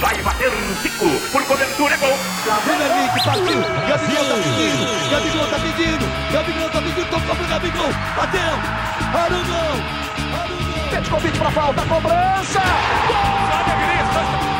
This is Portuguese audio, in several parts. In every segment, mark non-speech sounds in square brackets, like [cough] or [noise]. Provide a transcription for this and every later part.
Vai bater um Zico. Por cobertura, é gol. Vem Henrique, partiu. Gabigol tá pedindo. Gabigol tá pedindo. Gabigol tá pedindo. Tocou pro Gabigol. Bateu. Arugão. Arugão. Petkovic pra falta. Cobrança. Sabe a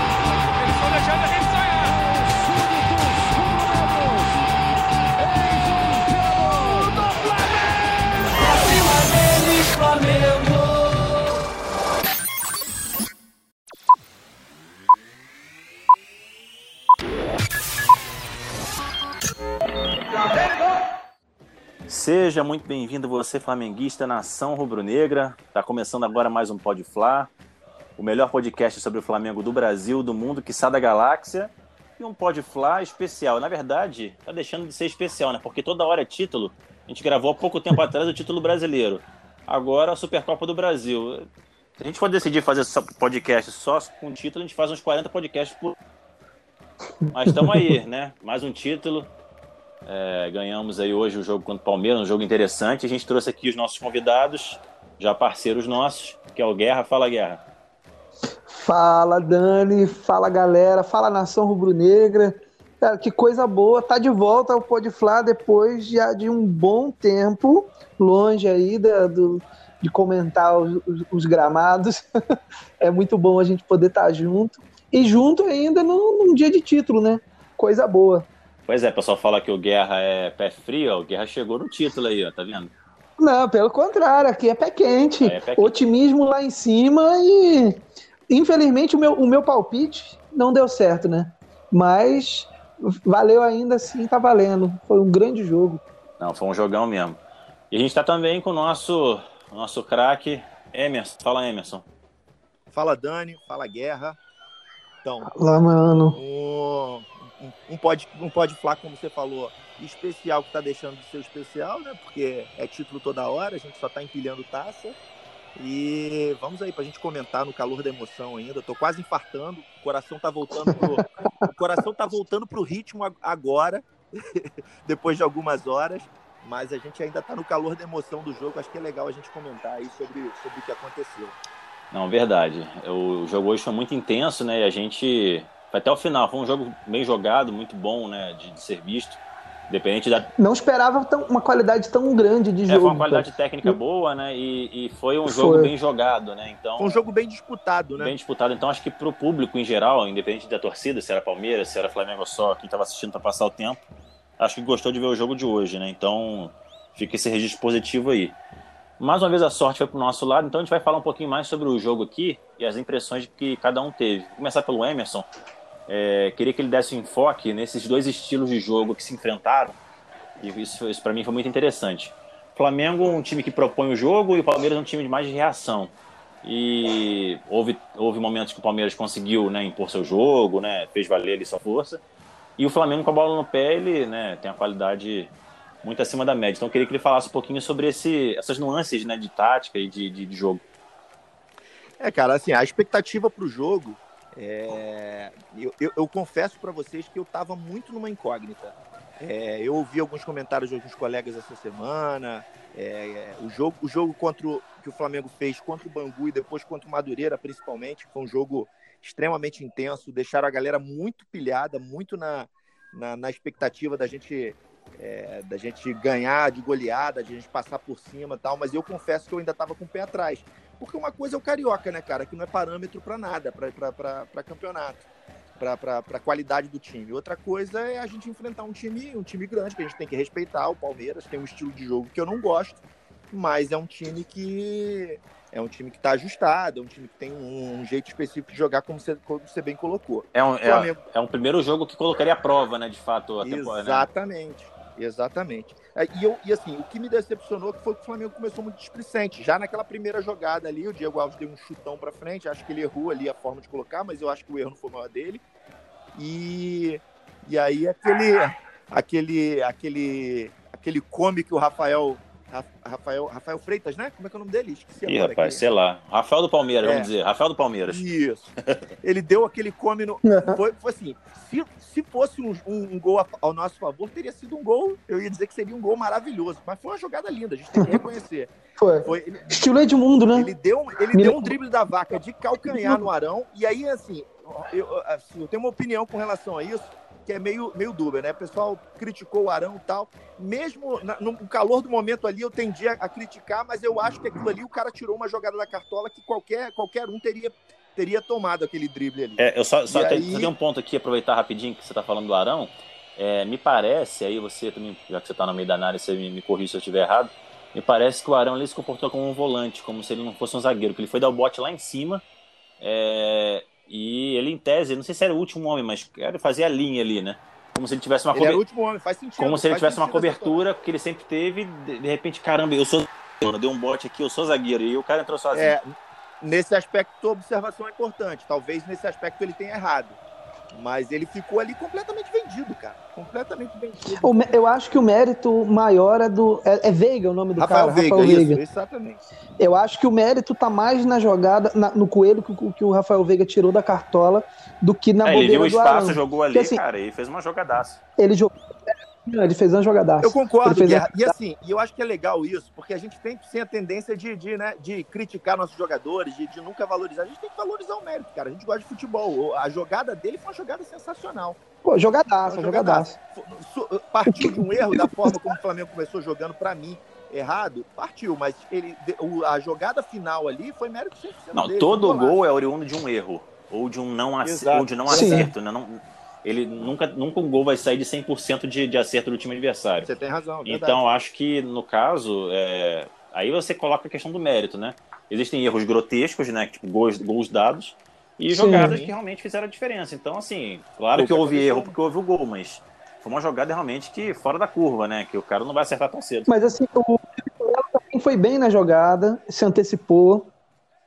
Seja muito bem-vindo você, flamenguista, nação rubro-negra. Tá começando agora mais um Pode Fla, o melhor podcast sobre o Flamengo do Brasil, do mundo, que da galáxia. E um Pode Fla especial. Na verdade, tá deixando de ser especial, né? Porque toda hora é título. A gente gravou há pouco tempo atrás o título brasileiro. Agora a Supercopa do Brasil. Se a gente for decidir fazer só podcast só com título, a gente faz uns 40 podcasts por. Mas estamos aí, né? Mais um título. É, ganhamos aí hoje o jogo contra o Palmeiras, um jogo interessante. A gente trouxe aqui os nossos convidados, já parceiros nossos, que é o Guerra. Fala, Guerra. Fala, Dani. Fala, galera. Fala, Nação Rubro-Negra. Cara, que coisa boa. Tá de volta ao Pode Flá depois já de um bom tempo, longe aí da, do, de comentar os, os, os gramados. [laughs] é muito bom a gente poder estar tá junto. E junto ainda num, num dia de título, né? Coisa boa. Pois é, o pessoal fala que o Guerra é pé frio, ó, o Guerra chegou no título aí, ó, tá vendo? Não, pelo contrário, aqui é pé quente. É pé quente. Otimismo lá em cima e infelizmente o meu, o meu palpite não deu certo, né? Mas valeu ainda assim, tá valendo. Foi um grande jogo. Não, foi um jogão mesmo. E a gente tá também com o nosso, nosso craque, Emerson. Fala, Emerson. Fala, Dani. Fala, Guerra. Então, Fala, mano. Um, um pode um pode falar como você falou especial que está deixando de ser especial né? Porque é título toda hora a gente só está empilhando taça. E vamos aí para a gente comentar no calor da emoção ainda. Estou quase infartando o coração tá voltando pro, o coração tá voltando pro ritmo agora [laughs] depois de algumas horas. Mas a gente ainda está no calor da emoção do jogo. Acho que é legal a gente comentar aí sobre sobre o que aconteceu. Não verdade. O jogo hoje foi muito intenso né? E a gente foi até o final. Foi um jogo bem jogado, muito bom, né, de, de ser visto. Independente da. Não esperava tão, uma qualidade tão grande de jogo. É, foi uma qualidade técnica boa, né? E, e foi um jogo foi. bem jogado, né? Então. Foi um jogo bem disputado, né? Bem disputado. Então acho que para o público em geral, independente da torcida, se era Palmeiras, se era Flamengo só, quem estava assistindo para passar o tempo, acho que gostou de ver o jogo de hoje, né? Então fica esse registro positivo aí. Mais uma vez a sorte foi para o nosso lado, então a gente vai falar um pouquinho mais sobre o jogo aqui e as impressões que cada um teve. Vou começar pelo Emerson. É, queria que ele desse um enfoque nesses dois estilos de jogo que se enfrentaram. E isso, isso para mim foi muito interessante. Flamengo um time que propõe o jogo e o Palmeiras um time de mais de reação. E houve, houve momentos que o Palmeiras conseguiu né, impor seu jogo, né, fez valer ali sua força. E o Flamengo com a bola no pé, ele né, tem a qualidade muito acima da média. Então eu queria que ele falasse um pouquinho sobre esse, essas nuances né, de tática e de, de, de jogo. É, cara, assim, a expectativa para o jogo é, eu, eu, eu, confesso para vocês que eu estava muito numa incógnita. É, eu ouvi alguns comentários de alguns colegas essa semana. É, o jogo, o jogo contra o, que o Flamengo fez contra o Bangu e depois contra o Madureira, principalmente, foi um jogo extremamente intenso. Deixaram a galera muito pilhada, muito na, na, na expectativa da gente é, da gente ganhar de goleada, de a gente passar por cima tal, mas eu confesso que eu ainda estava com o pé atrás. Porque uma coisa é o carioca, né, cara, que não é parâmetro para nada, para campeonato, para qualidade do time. Outra coisa é a gente enfrentar um time, um time grande, que a gente tem que respeitar. O Palmeiras tem um estilo de jogo que eu não gosto, mas é um time que é um time que está ajustado, é um time que tem um, um, jeito específico de jogar, como você, como você bem colocou. É um, é, é um primeiro jogo que colocaria a prova, né, de fato, a né? Exatamente. Né? Exatamente. É, e, eu, e assim, o que me decepcionou foi que o Flamengo começou muito displicente. Já naquela primeira jogada ali, o Diego Alves deu um chutão para frente. Acho que ele errou ali a forma de colocar, mas eu acho que o erro não foi maior dele. E, e aí aquele, aquele, aquele, aquele come que o Rafael Rafael, Rafael Freitas, né? Como é que é o nome dele? Esqueci Ih, agora, rapaz, aqui. sei lá. Rafael do Palmeiras, é. vamos dizer. Rafael do Palmeiras. Isso. Ele deu aquele come no. [laughs] Foi, foi assim: se, se fosse um, um, um, gol ao nosso favor, teria sido um gol. Eu ia dizer que seria um gol maravilhoso. Mas foi uma jogada linda, a gente tem que reconhecer. [laughs] Foi. foi ele, Estilo Edmundo, né? Ele deu, ele deu um drible da vaca de calcanhar no Arão. E aí, assim, eu, assim, eu tenho uma opinião com relação a isso que é meio, meio dúbia, né? O pessoal criticou o Arão e tal. Mesmo na, no calor do momento ali, eu tendi a, criticar, mas eu acho que aquilo ali o cara tirou uma jogada da cartola que qualquer, qualquer um teria, teria tomado aquele drible ali. É, eu só, só aí... um ponto aqui, aproveitar rapidinho que você está falando do Arão. É, me parece, aí você também, já que você está no meio da análise, você me, me corrija se eu estiver errado. Me parece que o Arão ali se comportou como um volante, como se ele não fosse um zagueiro, que ele foi dar o bote lá em cima. É, e ele, em tese, não sei se era o último homem, mas ele fazia a linha ali, né? Como se ele tivesse uma ele cobertura. último homem, faz sentido. Como se ele tivesse uma cobertura, que ele sempre teve, de, de repente, caramba, eu sou. Deu um bote aqui, eu sou zagueiro. E o cara entrou sozinho. É, nesse aspecto, tua observação é importante. Talvez nesse aspecto ele tenha errado. Mas ele ficou ali completamente vendido, cara. Completamente vendido. Eu acho que o mérito maior é do. É, é Veiga o nome do Rafael cara. Veiga, Rafael Veiga. Isso, exatamente. Eu acho que o mérito tá mais na jogada, na, no coelho que, que, o Rafael Veiga tirou da cartola do que na é, bobeira Ele viu o espaço, Arão. jogou ali, Porque, assim, cara, e fez uma jogadaça. Ele jogou não, ele fez uma jogadaça. Eu concordo, Guerra. E assim, e eu acho que é legal isso, porque a gente tem sim a tendência de, de, né, de criticar nossos jogadores, de, de nunca valorizar. A gente tem que valorizar o mérito, cara. A gente gosta de futebol. A jogada dele foi uma jogada sensacional. Pô, jogadaça, jogadaça. Partiu de um erro da forma como o Flamengo começou jogando, para mim, errado, partiu, mas ele, a jogada final ali foi mérito 100% Não, dele, todo gol é oriundo de um erro, ou de um não, ou de não acerto, né? Não, ele nunca, nunca um gol vai sair de 100% de, de acerto do time adversário. Você tem razão. Verdade. Então, acho que no caso, é, aí você coloca a questão do mérito, né? Existem erros grotescos, né? Tipo, gols, gols dados, e Sim. jogadas que realmente fizeram a diferença. Então, assim, claro que houve erro porque houve o gol, mas foi uma jogada realmente que fora da curva, né? Que o cara não vai acertar tão cedo. Mas assim, o também foi bem na jogada, se antecipou.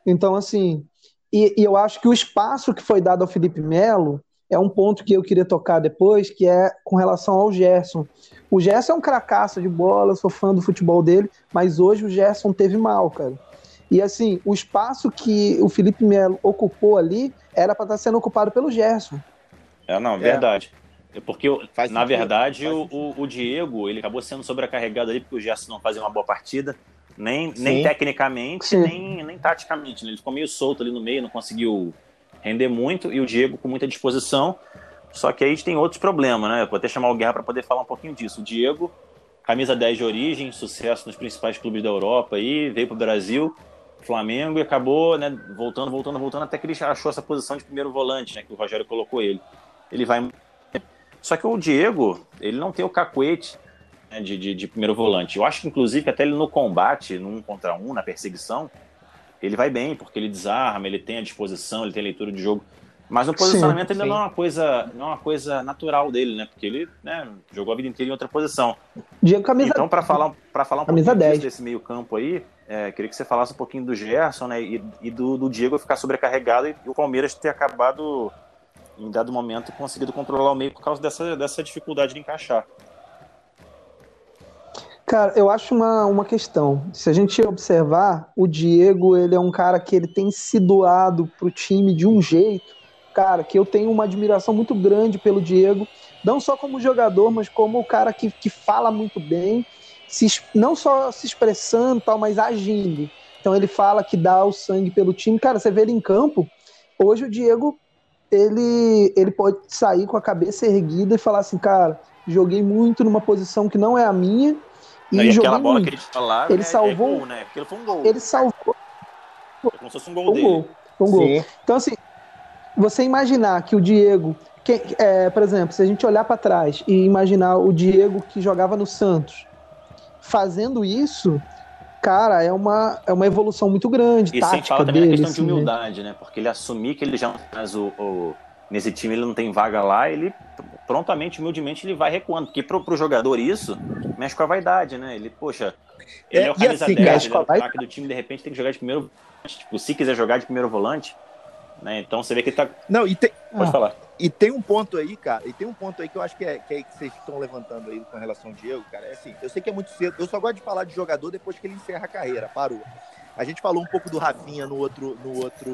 Então, assim, e, e eu acho que o espaço que foi dado ao Felipe Melo é um ponto que eu queria tocar depois, que é com relação ao Gerson. O Gerson é um cracaço de bola, sou fã do futebol dele, mas hoje o Gerson teve mal, cara. E assim, o espaço que o Felipe Melo ocupou ali era para estar tá sendo ocupado pelo Gerson. É, não, verdade. É. Porque, Faz na sentido. verdade, o, o, Diego ele acabou sendo sobrecarregado ali porque o Gerson não fazia uma boa partida, nem, nem tecnicamente, nem, nem taticamente. Né? Ele ficou meio solto ali no meio, não conseguiu render muito e o Diego com muita disposição. Só que aí tem outros problemas, né? vou até chamar o Guerra para poder falar um pouquinho disso. O Diego, camisa 10 de origem, sucesso nos principais clubes da Europa aí, veio para o Brasil, Flamengo e acabou, né, voltando, voltando, voltando, até que ele achou essa posição de primeiro volante, né, que o Rogério colocou ele. Ele vai. Só que o Diego, ele não tem o cacuete né, de, de, de primeiro volante. Eu acho que, inclusive, até ele no combate, no um contra um, na perseguição, ele vai bem, porque ele desarma, ele tem a disposição, ele tem leitura de jogo. Mas no posicionamento sim, ainda sim. não é uma coisa, não é uma coisa natural dele, né? Porque ele né, jogou a vida inteira em outra posição. Diego camisa Então, para falar, para falar um camisa pouquinho desse meio campo aí, é, queria que você falasse um pouquinho do Gerson, né? E, e do, do, Diego ficar sobrecarregado e, e o Palmeiras ter acabado, em dado momento, conseguido controlar o meio por causa dessa, dessa dificuldade de encaixar. Cara, eu acho uma, uma questão. Se a gente observar, o Diego, ele é um cara que ele tem se doado pro time de um jeito, cara, que eu tenho uma admiração muito grande pelo Diego, não só como jogador, mas como o cara que, que fala muito bem, se, não só se expressando tal, mas agindo. Então ele fala que dá o sangue pelo time. Cara, você vê ele em campo, hoje o Diego, ele, ele pode sair com a cabeça erguida e falar assim, cara, joguei muito numa posição que não é a minha, e, e aquela bola muito. que ele ele é, salvou, é gol, né? Porque foi um gol. Ele salvou. É como se fosse um gol um dele. Gol, um gol. Então, assim, você imaginar que o Diego, que, é, por exemplo, se a gente olhar para trás e imaginar o Diego que jogava no Santos fazendo isso, cara, é uma, é uma evolução muito grande. E sem falar também dele, a questão assim, de humildade, né? Porque ele assumir que ele já faz o, o, nesse time ele não tem vaga lá, ele prontamente, humildemente, ele vai recuando. Porque pro, pro jogador isso mexe com a vaidade, né? Ele, poxa, ele é, é o camisa assim, 10, ele é o craque do time, de repente tem que jogar de primeiro volante. Tipo, se quiser jogar de primeiro volante, né? Então você vê que ele tá. Não, e tem. Pode ah. falar. E tem um ponto aí, cara, e tem um ponto aí que eu acho que é que, é, que vocês estão levantando aí com relação ao Diego, cara. É assim, eu sei que é muito cedo, eu só gosto de falar de jogador depois que ele encerra a carreira, parou. A gente falou um pouco do Rafinha no outro, no outro,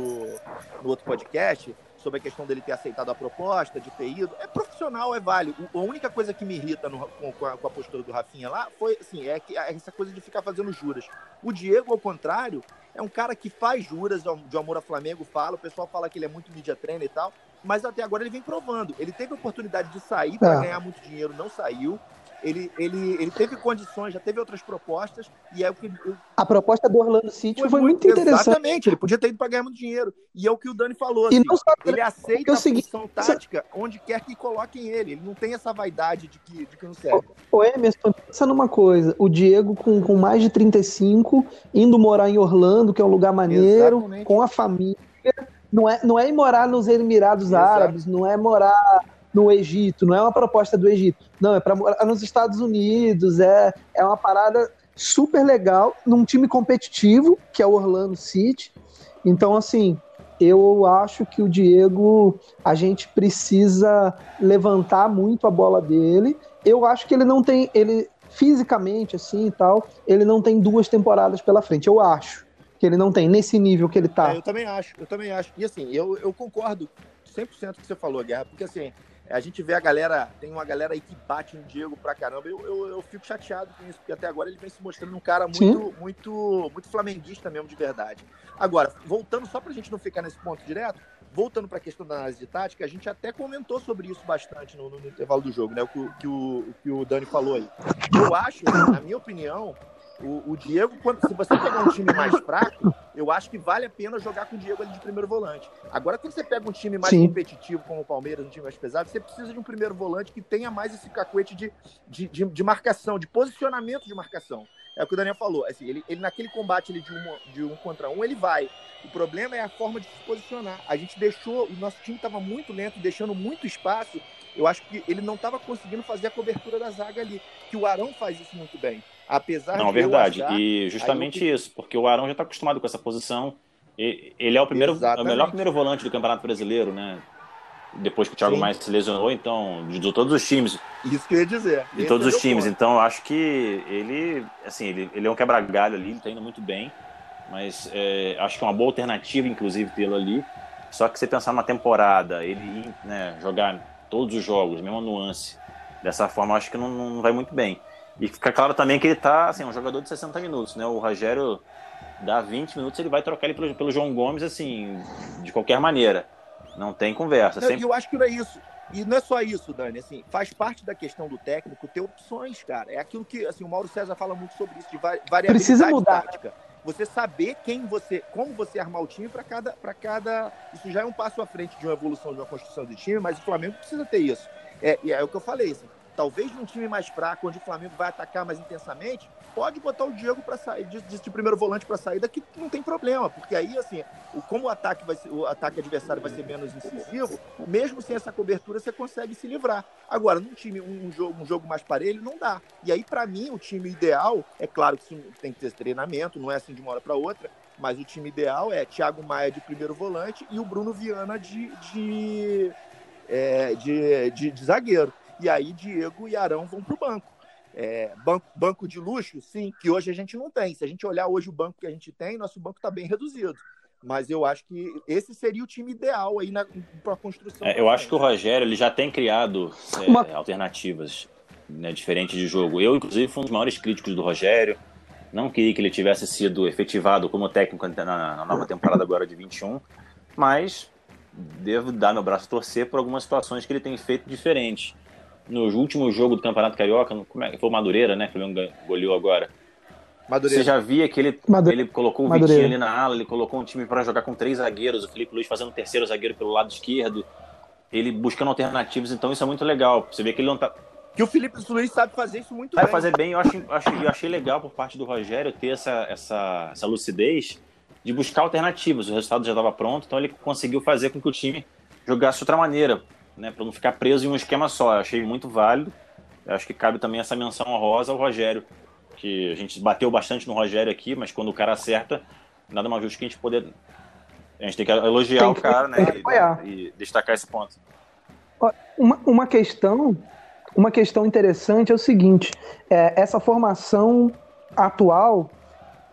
no outro podcast, sobre a questão dele ter aceitado a proposta, de ter ido. É profissional, é válido. A única coisa que me irrita no, com, a, com, a, postura do Rafinha lá foi, assim, é, que, é essa coisa de ficar fazendo juras. O Diego, ao contrário, é um cara que faz juras de amor a Flamengo, fala, o pessoal fala que ele é muito mídia treino e tal, mas até agora ele vem provando. Ele teve a oportunidade de sair para É. ganhar muito dinheiro, não saiu. Ele, ele, ele teve condições, já teve outras propostas, e é o que A proposta do Orlando City foi, muito interessante. Exatamente, ele podia ter ido para ganhar muito dinheiro. E é o que o Dani falou. E assim, não só ele aceita é o a seguinte, função tática onde quer que coloquem ele. Ele não tem essa vaidade de que, de que não serve. Ô Emerson, pensa numa coisa, o Diego com, com mais de 35, indo morar em Orlando, que é um lugar maneiro, Exatamente. com a família, não é, não é ir morar nos Emirados Exato. Árabes, não é morar no Egito, não é uma proposta do Egito, não, é para morar nos Estados Unidos, é, é uma parada super legal, num time competitivo, que é o Orlando City, então assim, eu acho que o Diego, a gente precisa levantar muito a bola dele, eu acho que ele não tem, ele fisicamente assim e tal, ele não tem duas temporadas pela frente. Eu acho que ele não tem nesse nível que ele tá. É, eu também acho, eu também acho. E assim, eu, eu concordo 100% com o que você falou, Guerra, porque assim, a gente vê a galera, tem uma galera aí que bate no Diego pra caramba. Eu, eu, eu fico chateado com isso, porque até agora ele vem se mostrando um cara muito, muito, muito flamenguista mesmo, de verdade. Agora, voltando só pra gente não ficar nesse ponto direto, voltando pra questão da análise de tática, a gente até comentou sobre isso bastante no, no- intervalo do jogo, né? O que, que o que o Dani falou aí. Eu acho, na minha opinião, o, o Diego, quando, se você pegar um time mais fraco, eu acho que vale a pena jogar com o Diego ali de primeiro volante. Agora, quando você pega um time mais Sim. competitivo, como o Palmeiras, um time mais pesado, você precisa de um primeiro volante que tenha mais esse cacuete de, de, de, de marcação, de posicionamento de marcação. É o que o Daniel falou. Assim, ele, ele naquele combate ali de, um, de um contra um, ele vai. O problema é a forma de se posicionar. A gente deixou, o nosso time estava muito lento, deixando muito espaço. Eu acho que ele não estava conseguindo fazer a cobertura da zaga ali. Que o Arão faz isso muito bem. Apesar Não, de verdade. achar- E justamente eu- isso, porque o Arão já está acostumado com essa posição. E- Ele é o primeiro, é o melhor primeiro volante do Campeonato Brasileiro, né? Depois que o Thiago Sim. Maia se lesionou, então, de, de todos os times, Isso que eu ia dizer. de Esse todos é os times. ponto. Então, eu acho que ele, assim, ele, ele é um quebra-galho ali, ele tá indo muito bem, mas é, acho que é uma boa alternativa, inclusive, tê-lo ali. Só que você pensar numa temporada, ele ir, né, jogar todos os jogos, mesma nuance, dessa forma, acho que não, não vai muito bem. E fica claro também que ele tá, assim, um jogador de 60 minutos, né? O Rogério dá 20 minutos, ele vai trocar ele pelo, pelo João Gomes, assim, de qualquer maneira. Não tem conversa. Não, Sempre... eu acho que não é isso. E não é só isso, Dani. Assim, faz parte da questão do técnico ter opções, cara. É aquilo que assim, o Mauro César fala muito sobre isso, de va- variabilidade Precisa mudar. tática. Você saber quem você, como você armar o time para cada, para cada. Isso já é um passo à frente de uma evolução, de uma construção de time, mas o Flamengo precisa ter isso. É, e é o que eu falei, assim, talvez num time mais fraco, onde o Flamengo vai atacar mais intensamente, pode botar o Diego para sair de, de- primeiro volante para saída, que não tem problema, porque aí assim, o, como o ataque vai ser, o ataque adversário vai ser menos incisivo, mesmo sem essa cobertura você consegue se livrar. Agora, num time um jogo, um jogo mais parelho não dá. E aí para mim o time ideal, é claro que tem que ter treinamento, não é assim de uma hora para outra, mas o time ideal é Thiago Maia de primeiro volante e o Bruno Viana de, de, é, de, de- de zagueiro. E aí Diego e Arão vão para o banco. É, banco. Banco de luxo, sim, que hoje a gente não tem. Se a gente olhar hoje o banco que a gente tem, nosso banco está bem reduzido. Mas eu acho que esse seria o time ideal aí para a construção. É, eu acho que o Rogério ele já tem criado é, Uma- alternativas né, diferentes de jogo. Eu, inclusive, fui um dos maiores críticos do Rogério. Não queria que ele tivesse sido efetivado como técnico na, na nova temporada agora de 21, mas devo dar meu braço a torcer por algumas situações que ele tem feito diferente. No último jogo do Campeonato Carioca, como é, que foi o Madureira, né? Que o Flamengo goleou agora. Madureira. Você já via que ele, Madureira. ele colocou o Madureira. Vitinho ali na ala, ele colocou um time para jogar com três zagueiros, o Felipe Luiz fazendo o terceiro zagueiro pelo lado esquerdo, ele buscando alternativas, então isso é muito legal. Você vê que ele não tá. Que o Felipe Luiz sabe fazer isso muito Vai bem. fazer bem, eu, acho, eu acho- eu achei legal por parte do Rogério ter essa, essa, essa lucidez de buscar alternativas. O resultado já estava pronto, então ele conseguiu fazer com que o time jogasse de outra maneira, né, para não ficar preso em um esquema só. Eu achei muito válido. Eu acho que cabe também essa menção honrosa ao Rogério, que a gente bateu bastante no Rogério aqui, mas quando o cara acerta, nada mais justo que a gente poder. A gente tem que elogiar Tem o que- cara, tem né? E, e destacar esse ponto. Uma, uma questão, uma questão interessante é o seguinte: é, essa formação atual,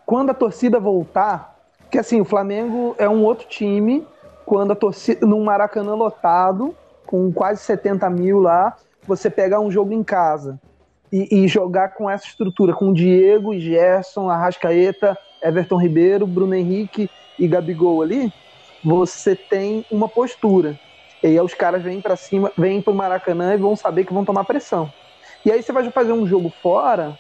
quando a torcida voltar, que assim, o Flamengo é um outro time, quando a torcida, num Maracanã lotado, com quase 70 mil lá, você pegar um jogo em casa e, e jogar com essa estrutura, com Diego, Gerson, Arrascaeta, Everton Ribeiro, Bruno Henrique e Gabigol ali, você tem uma postura. E aí os caras vêm para cima, vêm pro Maracanã e vão saber que vão tomar pressão. E aí você vai fazer um jogo fora,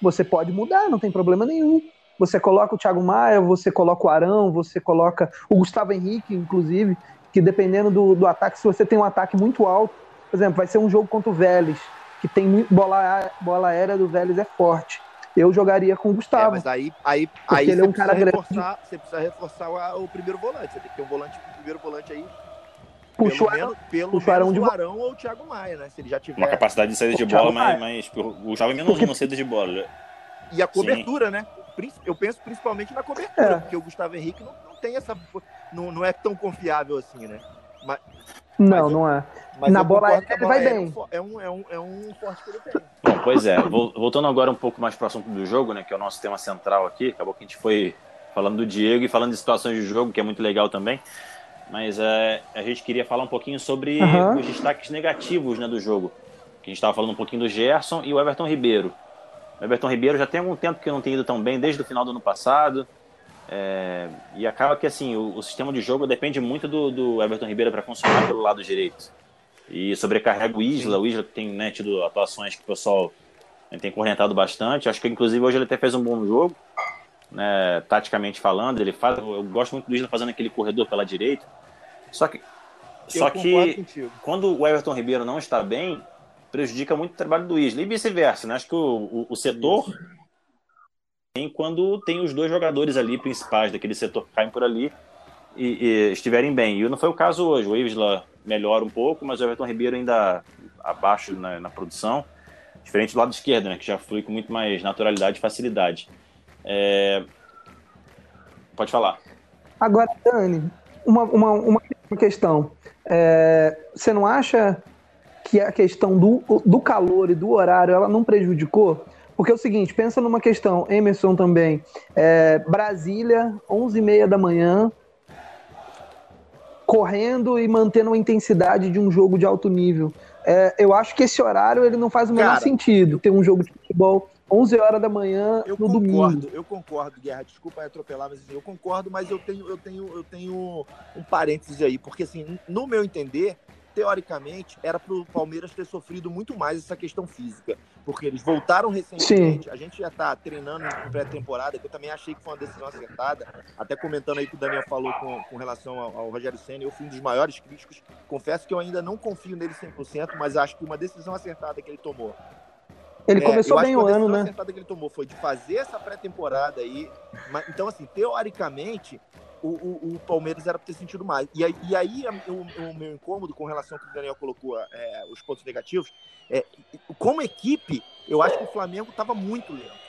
você pode mudar, não tem problema nenhum. Você coloca o Thiago Maia, você coloca o Arão, você coloca o Gustavo Henrique, inclusive, que dependendo do, do ataque, se você tem um ataque muito alto, por exemplo, vai ser um jogo contra o Vélez, que tem bola, bola aérea do Vélez é forte. Eu jogaria com o Gustavo. É, mas aí, aí, aí ele é um cara reforçar, Você precisa reforçar o, o, primeiro volante. Você tem que ter um volante, um primeiro volante aí. Puxa pelo menos, pelo puxa menos de... o Arão ou o Thiago Maia, né? Se ele já tiver. Uma capacidade de saída de bola, mas, mas o Gustavo é menos Porque... uma saída de bola. E a cobertura, Sim. né? Eu penso principalmente na cobertura, é. porque o Gustavo Henrique não tem essa. Não, não é tão confiável assim, né? Mas, não, mas não é. Na bola aérea ele vai bem. É um, é, um, é um forte que ele tem. Bom, pois é. Voltando agora um pouco mais para o assunto do jogo, né? Que é o nosso tema central aqui. Acabou que a gente foi falando do Diego e falando de situações de jogo, que é muito legal também. Mas é, a gente queria falar um pouquinho sobre uhum. os destaques negativos né, do jogo. Que a gente estava falando um pouquinho do Gerson e o Everton Ribeiro. O Everton Ribeiro já tem algum tempo que não tem ido tão bem, desde o final do ano passado. É, e acaba que assim o, o, sistema de jogo depende muito do, do Everton Ribeiro para funcionar pelo lado direito. E sobrecarrega o Isla, o Isla tem né, tido atuações que o pessoal né, tem correntado bastante. Acho que inclusive hoje ele até fez um bom jogo, né, taticamente falando. Ele faz, eu gosto muito do Isla fazendo aquele corredor pela direita. Só que, só que quando o Everton Ribeiro não está bem, prejudica muito o trabalho do Isla. E vice-versa, né? Acho que o, o, o setor quando tem os dois jogadores ali principais daquele setor que caem por ali e, e estiverem bem. E não foi o caso hoje. O Isla melhora um pouco, mas o Everton Ribeiro ainda abaixo na, na, produção. Diferente do lado esquerdo, né? Que já flui com muito mais naturalidade e facilidade. É... Pode falar. Agora, Dani, uma, uma, uma questão. É, você não acha que a questão do, do calor e do horário ela não prejudicou? Porque é o seguinte, pensa numa questão, Emerson também, é, Brasília, 11h30 da manhã, correndo e mantendo a intensidade de um jogo de alto nível. É, eu acho que esse horário ele não faz o menor Cara, sentido, ter um jogo de futebol 11 horas da manhã eu no concordo, domingo. Eu concordo, Guerra. Desculpa atropelar, mas eu concordo, mas eu tenho, eu tenho, eu tenho um parênteses aí, porque assim, no meu entender, teoricamente, era para o Palmeiras ter sofrido muito mais essa questão física, porque eles voltaram recentemente. Sim. A gente já está treinando em pré-temporada, que eu também achei que foi uma decisão acertada. Até comentando aí que o Daniel falou com, com relação ao, ao Rogério Senna, eu fui um dos maiores críticos. Confesso que eu ainda não confio nele 100%, mas acho que uma decisão acertada que ele tomou. Ele é, começou bem o ano, né? A acertada que ele tomou foi de fazer essa pré-temporada aí. Mas, então, assim, teoricamente, o, o, o, Palmeiras era para ter sentido mais. E aí, e aí o, o, meu incômodo com relação ao que o Daniel colocou, é, os pontos negativos, é, como equipe, eu acho que o Flamengo estava muito lento.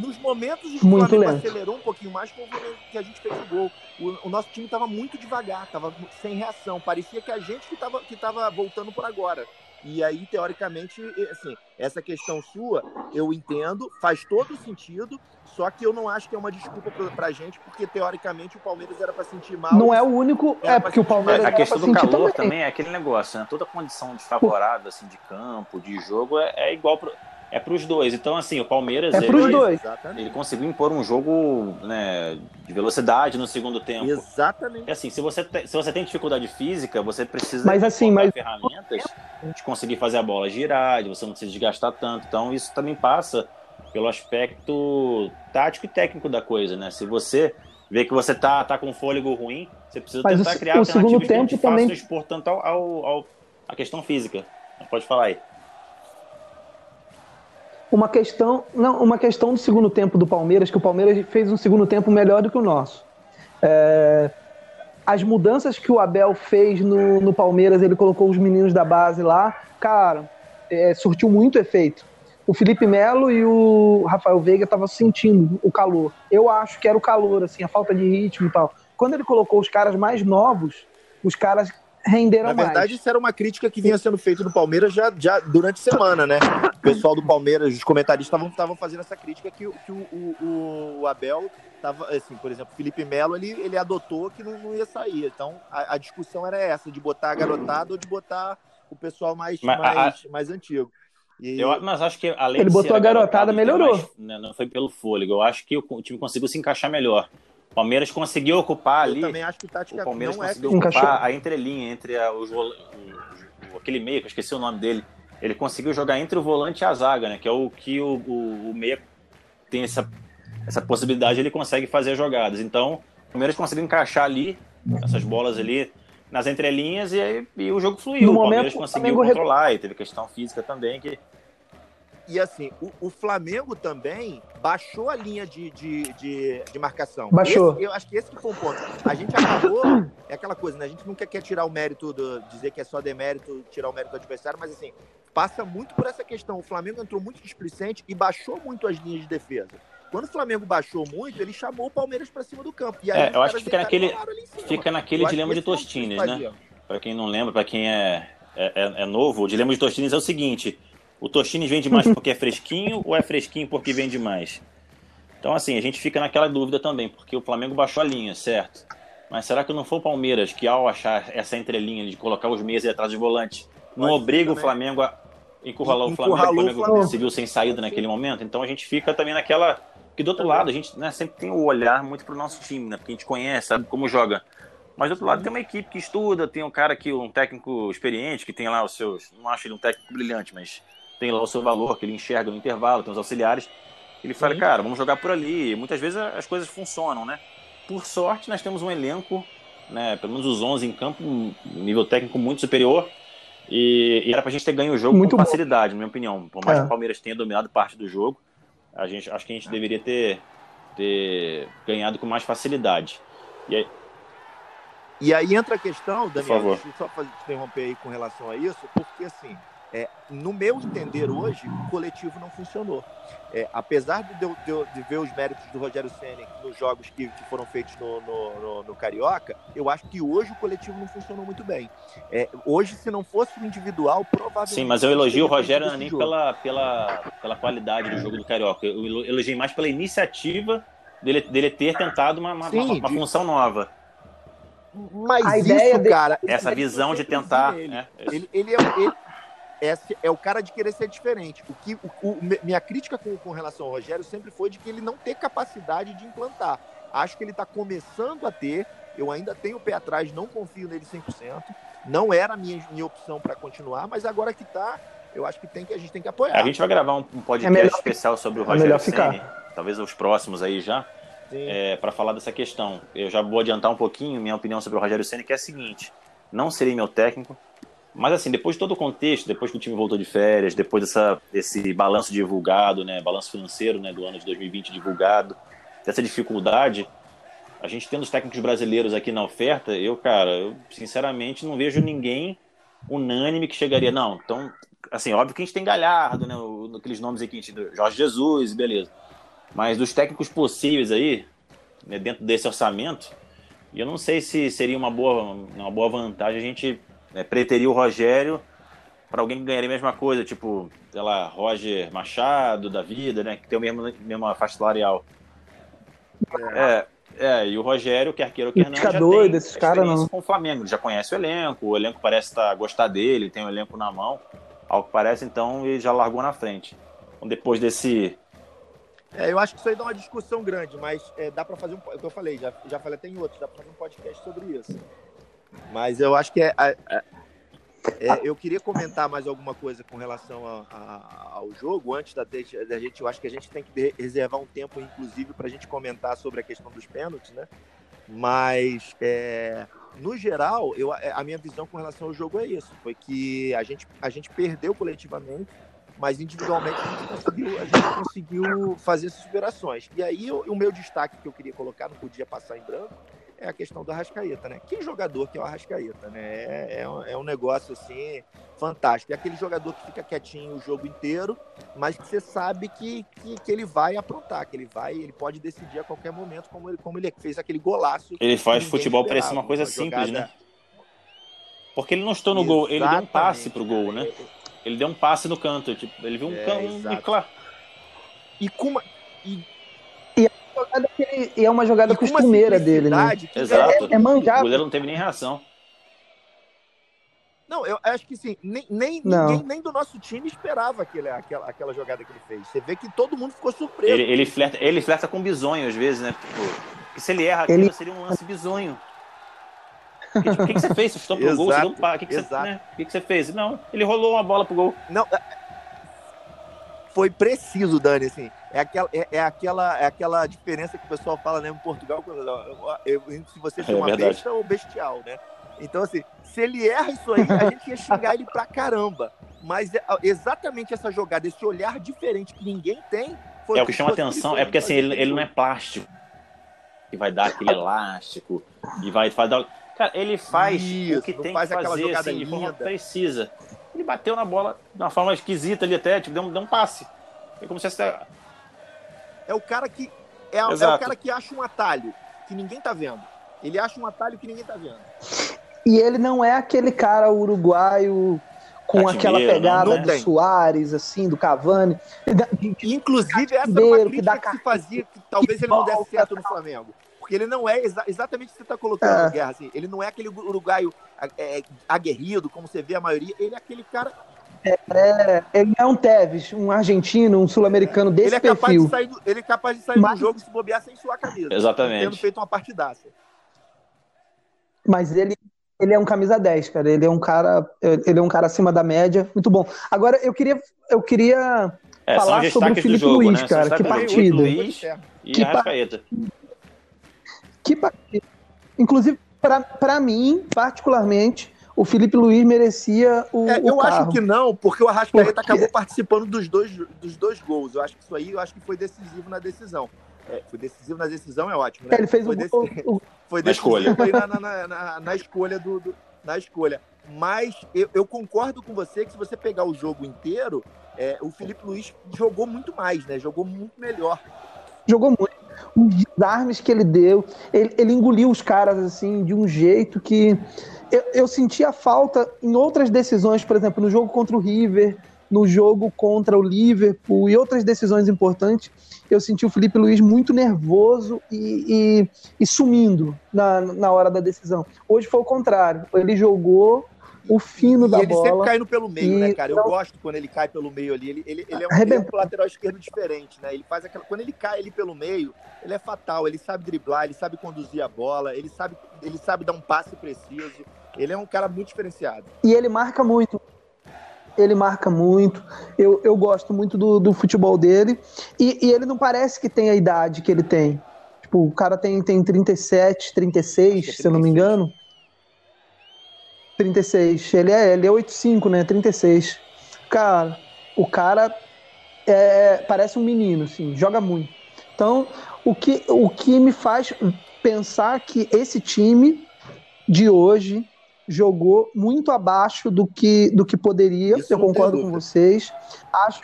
Nos momentos em que o Flamengo lento. acelerou um pouquinho mais, foi o que a gente fez o gol. O, o nosso time estava muito devagar, estava sem reação. Parecia que a gente que estava que tava voltando por agora. E aí, teoricamente, assim, essa questão sua, eu entendo, faz todo sentido, só que eu não acho que é uma desculpa pra, pra gente, porque teoricamente o Palmeiras era para sentir mal. Não é o único, é porque o Palmeiras A questão do calor também. também. é aquele negócio, né? Toda condição desfavorável assim de campo, de jogo é, é igual pro, é para os dois. Então, assim, o Palmeiras. É para os dois. Ele conseguiu impor um jogo né, de velocidade no segundo tempo. Exatamente. E assim, se você, te, se você tem dificuldade física, você precisa mas, assim, mas... ferramentas de conseguir fazer a bola girar, de você não se desgastar tanto. Então, isso também passa pelo aspecto tático e técnico da coisa, né? Se você vê que você tá, tá com fôlego ruim, você precisa mas tentar o, criar o segundo tempo que também... façam expor tanto ao, ao, ao, a questão física. Pode falar aí uma questão, não, uma questão do segundo tempo do Palmeiras, que o Palmeiras fez um segundo tempo melhor do que o nosso. É, as mudanças que o Abel fez no, no, Palmeiras, ele colocou os meninos da base lá, cara, é, surtiu muito efeito. O Felipe Melo e o Rafael Veiga estavam sentindo o calor. Eu acho que era o calor, assim, a falta de ritmo e tal. Quando ele colocou os caras mais novos, os caras renderam mais. Na verdade, mais. isso era uma crítica que vinha sendo feita no Palmeiras já, já durante a semana, né? O pessoal do Palmeiras, os comentaristas estavam fazendo essa crítica que, que o, o, o Abel tava, assim, por exemplo, Felipe Melo, ele, ele adotou que não, não ia sair. Então, a, a, discussão era essa, de botar a garotada ou de botar o pessoal mais, mas, mais, a, mais antigo. E... Eu, mas acho que além ele botou a garotada, melhorou. Mais, né, não foi pelo fôlego. Eu acho que o time conseguiu se encaixar melhor. Palmeiras conseguiu ocupar Eu ali. também acho que O Palmeiras não é conseguiu Encaixou. ocupar a entrelinha entre a, os o- o- aquele meia, que eu esqueci o nome dele. Ele conseguiu jogar entre o volante e a zaga, né? Que é o que o, o, o meia tem essa, essa possibilidade, ele consegue fazer as jogadas. Então, o Palmeiras conseguiu encaixar ali, essas bolas ali, nas entrelinhas e, aí- e o jogo fluiu. No o Palmeiras momento, conseguiu Flamengo controlar e teve questão física também que E assim, o, o Flamengo também baixou a linha de, de, de, de marcação. Baixou. Esse- eu acho que esse que foi um ponto. A gente acabou, é aquela coisa, né? A gente nunca quer tirar o mérito, do, dizer que é só demérito, tirar o mérito do adversário, mas assim, passa muito por essa questão. O Flamengo entrou muito displicente e baixou muito as linhas de defesa. Quando o Flamengo baixou muito, ele chamou o Palmeiras para cima do campo. E aí É, eu acho que fica naquele- rolaram ali em cima. fica naquele Eu dilema de dos Tostines, né? Para quem não lembra, para quem é, é, é- é novo, o dilema de Tostines é o seguinte: o Tostines vende mais porque é fresquinho ou é fresquinho porque vende mais? Então, assim, a gente fica naquela dúvida também, porque o Flamengo baixou a linha, certo? Mas será que não foi o Palmeiras que, ao achar essa entrelinha de colocar os meias atrás do volante, não ser obriga o. Flamengo a encurralar o Flamengo? o O Flamengo Flamengo. se viu sem saída naquele momento? Então a gente fica também naquela. Que do outro lado, a gente né, sempre tem o olhar muito pro nosso time, né? Porque a gente conhece, sabe como joga. Mas do outro lado tem uma equipe que estuda, tem um cara que, um técnico experiente, que tem lá os seus. Não acho ele um técnico brilhante, mas tem lá o seu valor, que ele enxerga no intervalo, tem os auxiliares. Ele fala, Sim. cara, vamos jogar por ali. E muitas vezes as coisas funcionam, né? Por sorte, nós temos um elenco, né? Pelo menos os 11 em campo, um nível técnico muito superior. E, e era pra gente ter ganho o jogo Muito com bom. facilidade, na minha opinião. Por mais É. que o Palmeiras tenha dominado parte do jogo, a gente, acho que a gente deveria ter, ter ganhado com mais facilidade. E aí, E aí entra a questão, Daniel, favor. deixa eu só interromper aí com relação a isso, porque assim, é, no meu entender hoje, o coletivo não funcionou. É, apesar de eu, de eu- de ver os méritos do Rogério Senna nos jogos que, que foram feitos no, no- no- no Carioca, eu acho que hoje o coletivo não funcionou muito bem. É, hoje, se não fosse o individual, provavelmente. sim, mas eu elogio o Rogério nem pela, pela, pela qualidade do jogo do Carioca. Eu elo- elogiei mais pela iniciativa dele, dele ter tentado uma, uma, Sim, uma- uma de- função nova. Mas A isso, ideia cara. Essa isso visão de tentar. né? Ele, ele é, ele- esse é o cara de querer ser diferente. O que, o- o- minha crítica com, com relação ao Rogério sempre foi de que ele não ter capacidade de implantar. Acho que ele está começando a ter. Eu ainda tenho o pé atrás, não confio nele 100%. Não era a minha, minha opção para continuar, mas agora que tá, eu acho que, tem que a gente tem que apoiar. A gente vai gravar um, um É podcast melhor- especial sobre o é Rogério melhor Ceni, talvez os próximos aí já, é, para falar dessa questão. Eu já vou adiantar um pouquinho minha opinião sobre o Rogério Ceni, que é a seguinte: não serei meu técnico, mas assim, depois de todo o contexto, depois que o time voltou de férias, depois dessa, desse balanço divulgado, né, balanço financeiro, né, do ano de 2020 divulgado, dessa dificuldade, a gente tendo os técnicos brasileiros aqui na oferta, eu, cara, eu sinceramente não vejo ninguém unânime que chegaria, não. Então, assim, óbvio que a gente tem Galhardo, né, aqueles nomes aqui, Jorge Jesus, beleza. Mas dos técnicos possíveis aí, né, dentro desse orçamento, eu não sei se seria uma boa, uma boa vantagem a gente né, preterir o Rogério para alguém que ganharia a mesma coisa, tipo, sei lá, Roger Machado da vida, né, que tem o mesmo mesma faixa salarial. É, é, e o Rogério, quer queira ou quer não, já doido, tem esses experiência não. com o Flamengo, ele já conhece o elenco, o elenco parece estar gostar dele, tem o elenco na mão, ao que parece, então ele já largou na frente. Então, depois desse É, eu acho que isso aí dá uma discussão grande, mas é, dá para fazer um. É o que eu falei, já, já falei até em outros, dá para fazer um podcast sobre isso. Mas eu acho que é. é- é- é, eu queria comentar mais alguma coisa com relação a- a- ao jogo, antes da, da gente. Eu acho que a gente tem que reservar um tempo, inclusive, para a gente comentar sobre a questão dos pênaltis, né? Mas, é, no geral, eu, a minha visão com relação ao jogo é isso: foi que a gente, a gente perdeu coletivamente mas individualmente a gente conseguiu, a gente conseguiu fazer essas superações. E aí o meu destaque que eu queria colocar, não podia passar em branco, é a questão do Arrascaeta, né? Que jogador que é o Arrascaeta, né? É, é, um, é um negócio assim fantástico. É aquele jogador que fica quietinho o jogo inteiro, mas que você sabe que, que, que ele vai aprontar, que ele vai, ele pode decidir a qualquer momento, como ele, como ele fez aquele golaço. Ele faz futebol parecer uma coisa simples, jogada- né? Porque ele não estou no gol, ele deu um passe pro gol, né? Ele deu um passe no canto, tipo, ele viu um É, canto um, e claro. E com uma, e Jogada que ele- E é uma jogada costumeira dele, né? que Exato. É, é O manjado. goleiro não teve nem reação. Não, eu acho que sim, nem, nem, ninguém nem do nosso time esperava aquele, aquela, aquela jogada que ele fez. Você vê que todo mundo ficou surpreso. Ele, ele, flerta, ele flerta com bisonho às vezes, né? Tipo, que se ele erra aquilo, Ele- seria um lance bizonho. Porque, tipo, o que, que você fez? Você chutou pro gol, você deu um pá. O que, que, você, né? o que, que você fez? Não, ele rolou uma bola pro gol. Não, é- foi preciso, Dani, assim. É aquela, é, é aquela, é aquela diferença que o pessoal fala né, em Portugal, quando, eu- eu- se você É uma verdade. besta ou bestial, né? Então, assim, se ele erra isso aí, a gente ia xingar ele pra caramba. Mas é- exatamente essa jogada, esse olhar diferente que ninguém tem, É o que chama atenção, é porque assim, ele, ele não é plástico. Que vai dar aquele elástico e vai, dar. Cara, ele faz Isso, o que tem faz que aquela fazer jogada assim, de forma precisa. Ele bateu na bola de uma forma esquisita ali até, tipo, deu um, deu um passe. É como se fosse. É o cara que é, é o cara que acha um atalho que ninguém tá vendo. Ele acha um atalho que ninguém tá vendo. E ele não é aquele cara uruguaio com aquela pegada não, não do. Soares, assim, do Cavani. Inclusive, essa era Ribeiro, uma que crítica dá que, se fazia que talvez que ele não desse volta, certo no Flamengo. Porque ele não é exa- exatamente o que você está colocando, É. Guerra. Assim, ele não é aquele uruguaio é, aguerrido, como você vê a maioria. Ele é aquele cara. É, ele é um Tevez, um argentino, um sul-americano desse ele, é capaz perfil. de sair do, ele é capaz de sair Mas- do jogo e se bobear sem suar a camisa. Exatamente. Tendo feito uma partidaça. Mas ele, ele é um camisa 10, cara. Ele é um cara, ele é um cara acima da média, muito bom. Agora eu queria, eu queria É, falar sobre o Felipe jogo, Luiz, né? Cara. Que partida. Luiz e Que. Que partida. Inclusive, pra mim, particularmente, o Felipe Luiz merecia o, É, o eu carro. acho que não, porque o Arrascaeta Porque- acabou participando dos dois, dos dois gols. Eu acho que isso aí eu acho que foi decisivo na decisão. É, foi decisivo na decisão, é ótimo, né? Ele fez foi o, dec- gol- o- [laughs] foi Na decisivo escolha. aí na, na- na- na- na escolha do, do- na escolha. Mas eu, eu concordo com você que se você pegar o jogo inteiro, é, o Felipe Luiz jogou muito mais, né? Jogou muito melhor. jogou muito. Os desarmes que ele deu, ele, ele engoliu os caras assim de um jeito que eu, eu senti a falta em outras decisões, por exemplo, no jogo contra o River, no jogo contra o Liverpool e outras decisões importantes. Eu senti o Felipe Luiz muito nervoso e, e- e sumindo na, na hora da decisão. Hoje foi o contrário. Ele jogou o fino e da ele sempre bola. caindo pelo meio, E né, cara? Eu gosto quando ele cai pelo meio ali. Ele, ele, ele é, um, ele lateral esquerdo diferente, né? Ele faz aquela. Quando ele cai ali pelo meio, ele é fatal. Ele sabe driblar, ele sabe conduzir a bola, ele sabe, ele sabe dar um passe preciso. Ele é um cara muito diferenciado. E ele marca muito. Ele marca muito. Eu, eu gosto muito do, do futebol dele. E, e ele não parece que tem a idade que ele tem. Tipo, o cara tem, tem 37, 36, Acho que é se eu não me 36. engano. 36. Ele é, ele é 85, né? 36. Cara, o cara é, parece um menino, assim, joga muito. Então, o que, o que me faz pensar que esse time de hoje jogou muito abaixo do que, do que poderia. Isso eu concordo com vocês. Acho,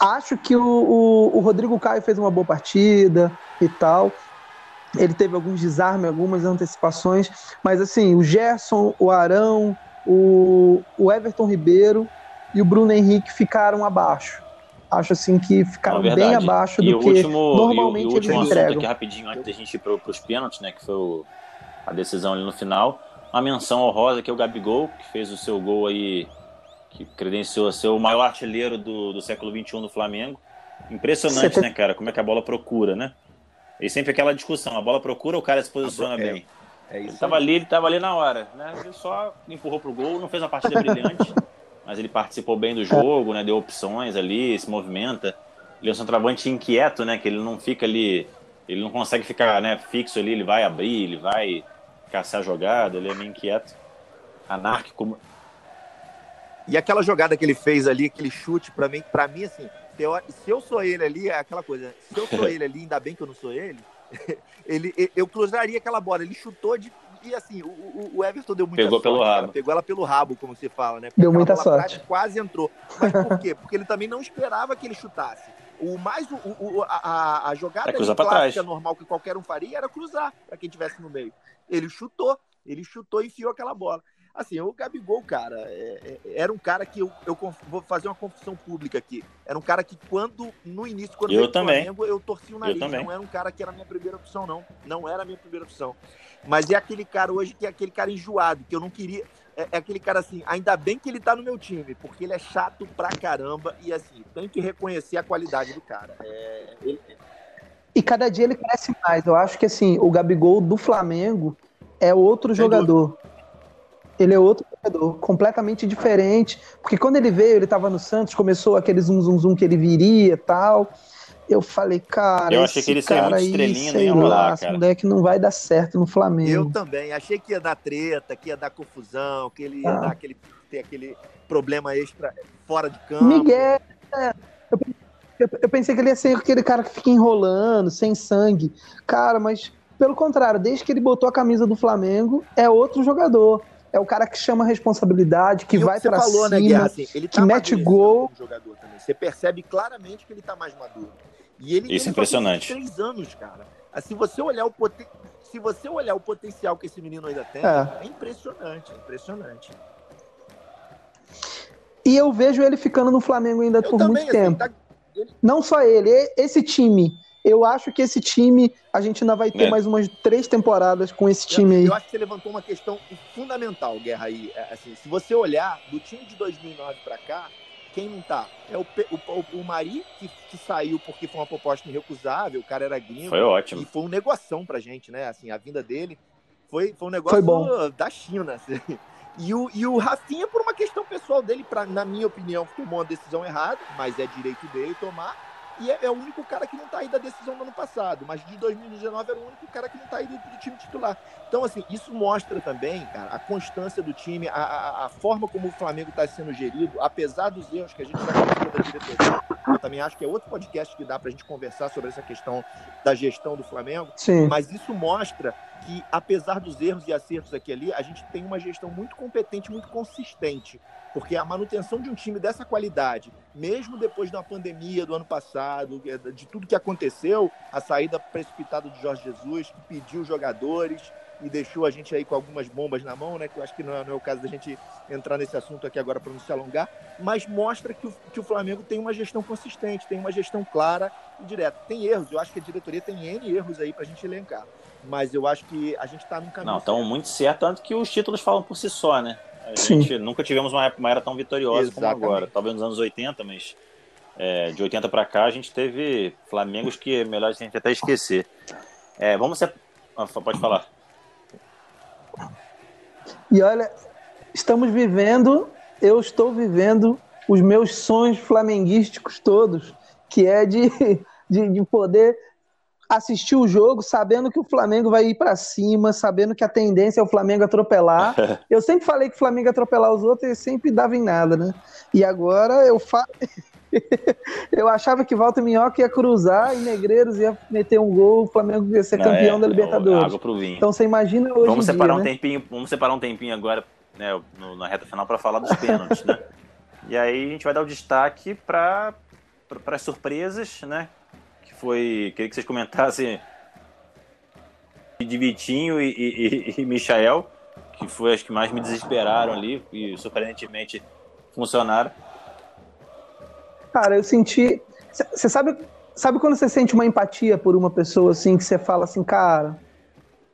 acho que o, o, o Rodrigo Caio fez uma boa partida e tal. Ele teve alguns desarmes, algumas antecipações, mas assim, o Gerson, o Arão, o, o Everton Ribeiro e o Bruno Henrique ficaram abaixo. Acho assim que ficaram Não, bem abaixo E do que último, e o- normalmente e o último eles assunto entregam. aqui rapidinho, antes da gente ir para os pênaltis, né? Que foi o- a decisão ali no final. Uma menção honrosa que é o Gabigol, que fez o seu gol aí, que credenciou a ser o maior artilheiro do, do século XXI do Flamengo. Impressionante, né, cara? Como é que a bola procura, né? E sempre aquela discussão, a bola procura, o cara se posiciona É, bem. É Ele tava ali, ele tava ali na hora, né? Ele só empurrou pro gol, não fez uma partida brilhante, [laughs] mas ele participou bem do jogo, né? Deu opções ali, se movimenta. Ele é um centroavante inquieto, né? Que ele não fica ali, ele não consegue ficar, né, fixo ali, ele vai abrir, ele vai caçar a jogada, ele é meio inquieto. Anárquico. E aquela jogada que ele fez ali, aquele chute, pra mim, pra mim assim, se eu sou ele ali, é aquela coisa, se eu sou [laughs] ele ali, ainda bem que eu não sou ele, [laughs] ele eu cruzaria aquela bola. Ele chutou de. E assim, o, o- Everton deu muita Pegou sorte. pelo cara. rabo. Pegou ela pelo rabo, como se fala, né? Deu Aquela muita sorte. Quase entrou. Mas por quê? Porque ele também não esperava que ele chutasse. O mais o, o- a, a- jogada É clássica trás. normal que qualquer um faria era cruzar para quem tivesse no meio. Ele chutou, ele chutou e enfiou aquela bola. Assim, o Gabigol, cara, é- é- era um cara que eu, eu vou fazer uma confissão pública aqui. Era um cara que quando, no início, quando Eu também. Flamengo, eu torci o nariz. Não era um cara que era a minha primeira opção, não. Não era a minha primeira opção. Mas é aquele cara hoje que é aquele cara enjoado, que eu não queria. É, é aquele cara assim, ainda bem que ele tá no meu time, porque ele é chato pra caramba e assim, tem que reconhecer a qualidade do cara. É, ele- E cada dia ele cresce mais. Eu acho que assim, o Gabigol do Flamengo é outro Sem jogador. Ele é outro jogador, completamente diferente. Porque quando ele veio, ele tava no Santos, começou aquele zum zum zum que ele viria e tal. Eu falei, cara, Eu achei esse que ele seria cara muito aí, estrelinha, sei ia lá, rolar, esse cara. moleque não vai dar certo no Eu Flamengo. também. Achei que ia dar treta, que ia dar confusão, que ele ia Ah. dar aquele, ter aquele problema extra fora de campo. Miguel, é, eu, eu- pensei que ele ia ser aquele cara que fica enrolando, sem sangue. Cara, mas pelo contrário, desde que ele botou a camisa do Flamengo, é outro jogador. É o cara que chama a responsabilidade, que E o vai você pra falou, cima. né, Guerra? Assim, ele tá que mete gol. jogador também. Você percebe claramente que ele tá mais maduro. E ele, Isso é ele impressionante. Tem três anos, cara. Assim, você olhar o poten... se você olhar o potencial que esse menino ainda tem, É. é, impressionante, é impressionante. E eu vejo ele ficando no Flamengo ainda Eu por também, muito assim, tempo. tá- Não só ele, esse time. Eu acho que esse time, a gente ainda vai ter É. mais umas três temporadas com esse time eu, aí. eu acho que você levantou uma questão fundamental, Guerra, aí. É, Assim, se você olhar do time de 2009 pra cá, quem não tá? É o, o, o, o Mari, que, que saiu porque foi uma proposta irrecusável, o cara era gringo. Foi ótimo. E foi um negoção pra gente, né? Assim, a vinda dele foi, foi um negócio Foi bom. da China. assim. E o, e o Rafinha, por uma questão pessoal dele, pra, na minha opinião, tomou uma decisão errada, mas é direito dele tomar. E é, é o único cara que não tá aí da decisão do ano passado. Mas de 2019 era o único cara que não tá aí do, do time titular. Então, assim, isso mostra também, cara, a constância do time, a, a, a forma como o Flamengo está sendo gerido, apesar dos erros que a gente já da diretoria. Também acho que é outro podcast que dá pra gente conversar sobre essa questão da gestão do Flamengo. Sim. Mas isso mostra que, apesar dos erros e acertos aqui e ali, a gente tem uma gestão muito competente, muito consistente. Porque a manutenção de um time dessa qualidade, mesmo depois da pandemia do ano passado, de tudo que aconteceu, a saída precipitada de Jorge Jesus, que pediu jogadores e deixou a gente aí com algumas bombas na mão, né? Que eu acho que não é, não é o caso da gente entrar nesse assunto aqui agora para não se alongar, mas mostra que o, que o Flamengo tem uma gestão consistente, tem uma gestão clara e direta. Tem erros, eu acho que a diretoria tem N erros aí para a gente elencar. Mas eu acho que a gente está num caminho. Não, estão muito certo, tanto que os títulos falam por si só, né? A Sim. gente nunca tivemos uma, uma era tão vitoriosa como Exatamente. agora. Talvez nos anos 80, mas é, de 80 para cá a gente teve Flamengos que é melhor a gente até esquecer. É, vamos ser. ah, Pode falar. E olha, estamos vivendo, eu estou vivendo os meus sonhos flamenguísticos todos, que é de, [laughs] de, de poder assistir o jogo sabendo que o Flamengo vai ir para cima, sabendo que a tendência é o Flamengo atropelar. [laughs] Eu sempre falei que o Flamengo atropelar os outros e sempre dava em nada, né? E agora eu fa... [laughs] [laughs] eu achava que Walter Minhoca ia cruzar e Negreiros ia meter um gol, o Flamengo ia ser Não, campeão é, da Libertadores. Então você imagina hoje vamos separar dia, um né? tempinho, vamos separar um tempinho agora, né, no- na reta final para falar dos pênaltis, né? E aí a gente vai dar o destaque para para as surpresas, né? Que foi, queria que vocês comentassem de Vitinho e, e, e- e Michael, que foi as que mais me desesperaram ali e surpreendentemente funcionaram. Cara, eu senti. Você sabe, sabe quando você sente uma empatia por uma pessoa assim, que você fala assim, cara,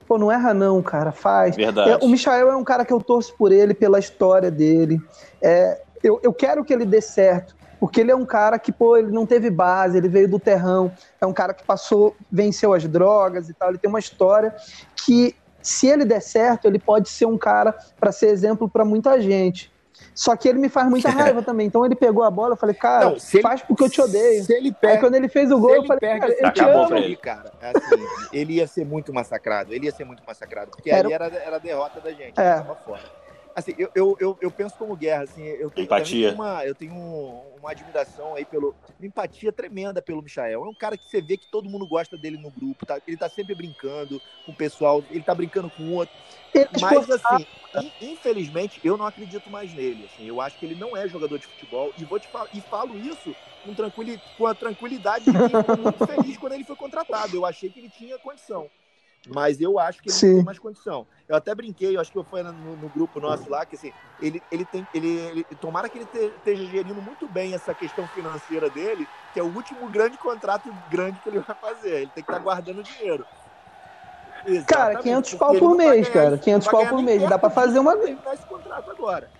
pô, não erra não, cara, faz. Verdade. É, o Michael é um cara que eu torço por ele, pela história dele. É, eu, eu quero que ele dê certo, porque ele é um cara que, pô, ele não teve base, ele veio do terrão, é um cara que passou, venceu as drogas e tal, ele tem uma história que, se ele der certo, ele pode ser um cara para ser exemplo para muita gente. Só que ele me faz muita [laughs] raiva também. Então ele pegou a bola, eu falei, cara, Não, se ele- faz porque eu te odeio. Se ele Aí perde, quando ele fez o gol, eu ele falei, perde cara, esse eu te Acabou amo. pra aí, ele. cara, assim, ele ia ser muito massacrado. Ele ia ser muito massacrado. Porque Era- ali era, era a derrota da gente. É. ele tava fora. Assim, eu, eu, eu, eu penso como guerra, assim, eu tenho, Empatia. uma, eu tenho um- uma admiração aí pelo. Uma empatia tremenda pelo Michael. É um cara que você vê que todo mundo gosta dele no grupo, tá? Ele tá sempre brincando com o pessoal, ele tá brincando com o outro. Mas assim, in- infelizmente, eu não acredito mais nele. Assim, eu acho que ele não é jogador de futebol e vou te falar, e falo isso com, tranquili, com a tranquilidade de quem ficou muito feliz quando ele foi contratado. Eu achei que ele tinha condição. Mas eu acho que ele Sim. não tem mais condição. Eu até brinquei, eu acho que eu fui no, no grupo nosso lá, que assim, ele, ele tem. Ele, ele- tomara que ele te- esteja gerindo muito bem essa questão financeira dele, que é o último grande contrato grande que ele vai fazer. Ele tem que estar guardando dinheiro. Cara, Exatamente, 500 porque pau ele por mês, ganhar cara. isso, 500 não vai pau por mês. Dá disso fazer uma. terminar esse contrato agora.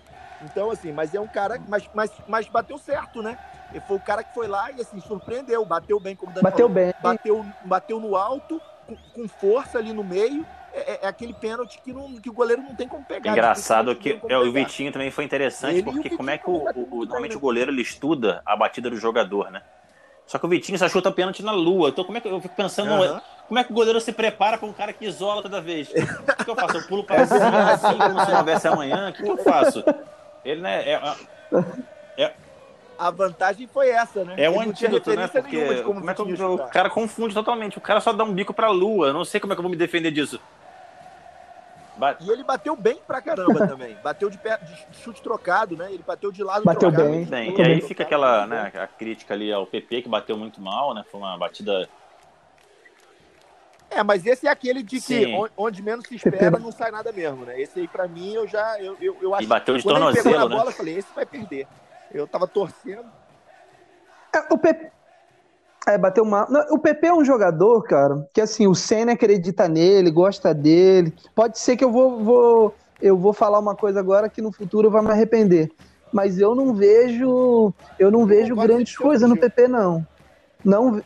Então, assim, mas é um cara. Mas, mas, mas bateu certo, né? Ele foi o cara que foi lá e assim, surpreendeu, bateu bem, como o Dani Bateu falou. bem. Bateu, bateu no alto, com, com força ali no meio. É, é- é aquele pênalti que, não, que o goleiro não tem como pegar. Engraçado que é, o. Vitinho também foi interessante, Ele porque como é que o, o- o- normalmente né? o goleiro ele estuda a batida do jogador, né? Só que o Vitinho só chuta pênalti na lua. Então como é que eu fico pensando, Aham. Como é que o goleiro se prepara para um cara que isola toda vez? [laughs] O que eu faço? Eu pulo para cima assim, como se não houvesse amanhã? O que, eu faço? Ele, né, é, A vantagem foi essa, né? é um antídoto, né? Porque como, como é que Vitinho o, cara confunde totalmente. O cara só dá um bico pra lua. Eu não sei como é que eu vou me defender disso. Ba- E ele bateu bem pra caramba [laughs] também. Bateu de, pé, de chute trocado, né? Ele bateu de lado Bateu trocado. bem. Bem, e aí fica aquela, né, a crítica ali ao PP que bateu muito mal, né? Foi uma batida. É, mas esse é aquele de que Sim. onde menos se espera não sai nada mesmo, né? Esse aí pra mim eu já eu, eu, eu acho. E bateu de Quando ele pegou na tornozelo, né? bola, eu falei, esse vai perder. Eu tava torcendo. É, o PP. É, bateu mal. Não, o PP é um jogador, cara, que assim, o Senna acredita nele, gosta dele. Pode ser que eu vou, vou, eu vou falar uma coisa agora que no futuro vai me arrepender. Mas eu não vejo. Eu não vejo grandes coisas no. PP, não. Não.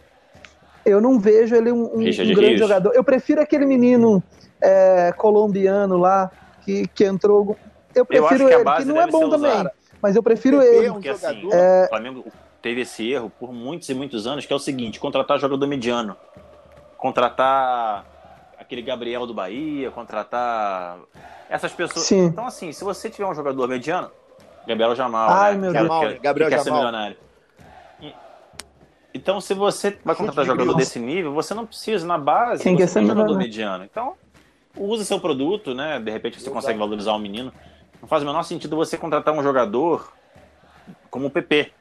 Eu não vejo ele um, um- um grande Rios. jogador. Eu prefiro aquele menino é, colombiano lá que, que entrou. Eu Eu acho prefiro que a ele, que base não é bom também. usada. Mas eu prefiro PP ele. é um Porque assim, jogador. o Flamengo teve esse erro por muitos e muitos anos, que é o seguinte: contratar jogador mediano. Contratar aquele Gabriel do Bahia, contratar essas pessoas. Sim. Então, assim, se você tiver um jogador mediano, Gabriel Jamal, Ai, né? meu que, Deus. que- Jamal, Gabriel que quer ser Jamal. milionário. Então, se você vai contratar de jogador desse nível, você não precisa, na base, Quem você tem um jogador mediano. Então, usa seu produto, né? De repente você consegue valorizar o menino. Não faz o menor sentido você contratar um jogador como o PP.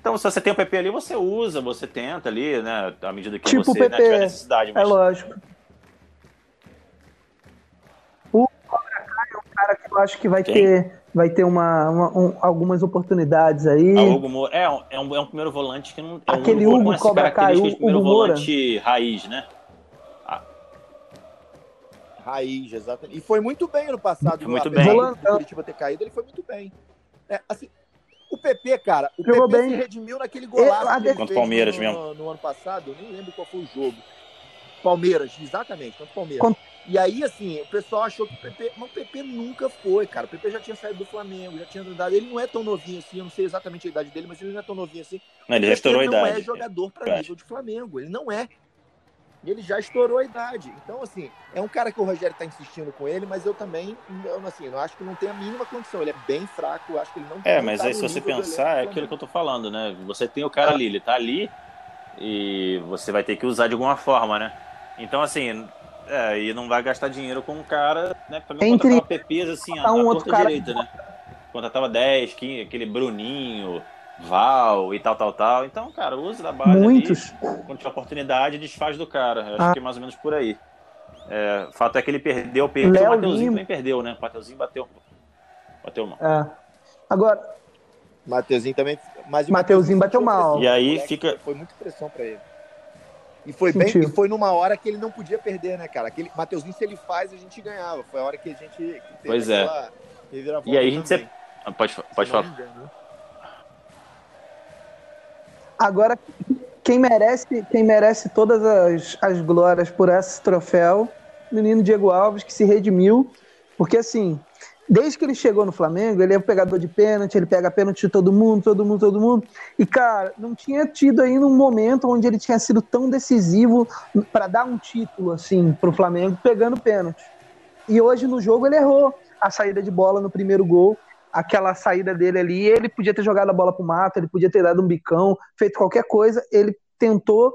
Então, se você tem o PP ali, você usa, você tenta ali, né? À medida que Tipo você né, PP. tiver necessidade. É Mas lógico. O Cobra Kai é um cara que eu acho que vai Quem? ter, vai ter uma, uma- um- algumas oportunidades aí. a Hugo Moura é, um- é um, é um primeiro volante que não. É Aquele um, Hugo Cobra Kai, de primeiro Hugo Moura. volante raiz, né? Raiz, exatamente. E foi muito bem ano passado. Foi muito apesar bem. do Volantão. Curitiba ter caído, ele foi muito bem. É, assim, o PP, cara, o Jogou PP bem. se redimiu naquele golaço a que ele def- Contra o fez Palmeiras no, mesmo. no ano passado. Eu nem lembro qual foi o jogo. Palmeiras, exatamente, contra o Palmeiras. Contra- E aí, assim, o pessoal achou que o PP. Mas o PP nunca foi, cara. O PP já tinha saído do Flamengo, já tinha andado. Ele não é tão novinho assim, eu não sei exatamente a idade dele, mas ele não é tão novinho assim. Não, ele já estourou a PP não idade. é jogador para nível de Flamengo. Ele não é. E ele já estourou a idade. Então, assim, é um cara que o Rogério tá insistindo com ele, mas eu também, eu, assim, eu acho que não tem a mínima condição. Ele é bem fraco, eu acho que ele não É, não mas tá aí se você pensar, é aquilo que eu tô falando, né? Você tem o cara ali, ele tá ali e você vai ter que usar de alguma forma, né? Então, assim, é, e não vai gastar dinheiro com um cara, né? Pra mim, Entre- contratava PPs assim, a, um a outro cara- direita, né? Contratava 10, 15, aquele Bruninho, Val e tal, tal, tal. Então, cara, usa da base Muitos. ali, quando tiver oportunidade, desfaz do cara. Eu acho Ah. que é mais ou menos por aí. É, o fato é que ele perdeu, perdeu, Léo o Mateuzinho também perdeu, né? O Mateuzinho bateu, bateu mal. É. Agora, Mateuzinho também. Mas o Mateuzinho bateu mal. E aí fica- Foi muita pressão pra ele. E foi bem, Sentiu. e foi numa hora que ele não podia perder, né, cara? Aquele Mateuzinho, se ele faz, a gente ganhava. Foi a hora que a gente que teve Pois é. E aí a gente também, Ah, Pode, pode se falar. engano. agora quem merece, quem merece todas as, as glórias por esse troféu, o menino Diego Alves, que se redimiu, porque assim, desde que ele chegou no Flamengo, ele é o pegador de pênalti, ele pega pênalti de todo mundo, todo mundo, todo mundo. E, cara, não tinha tido ainda um momento onde ele tinha sido tão decisivo para dar um título, assim, pro Flamengo, pegando pênalti. E hoje no jogo ele errou a saída de bola no primeiro gol, aquela saída dele ali, ele podia ter jogado a bola pro mato, ele podia ter dado um bicão, feito qualquer coisa, ele tentou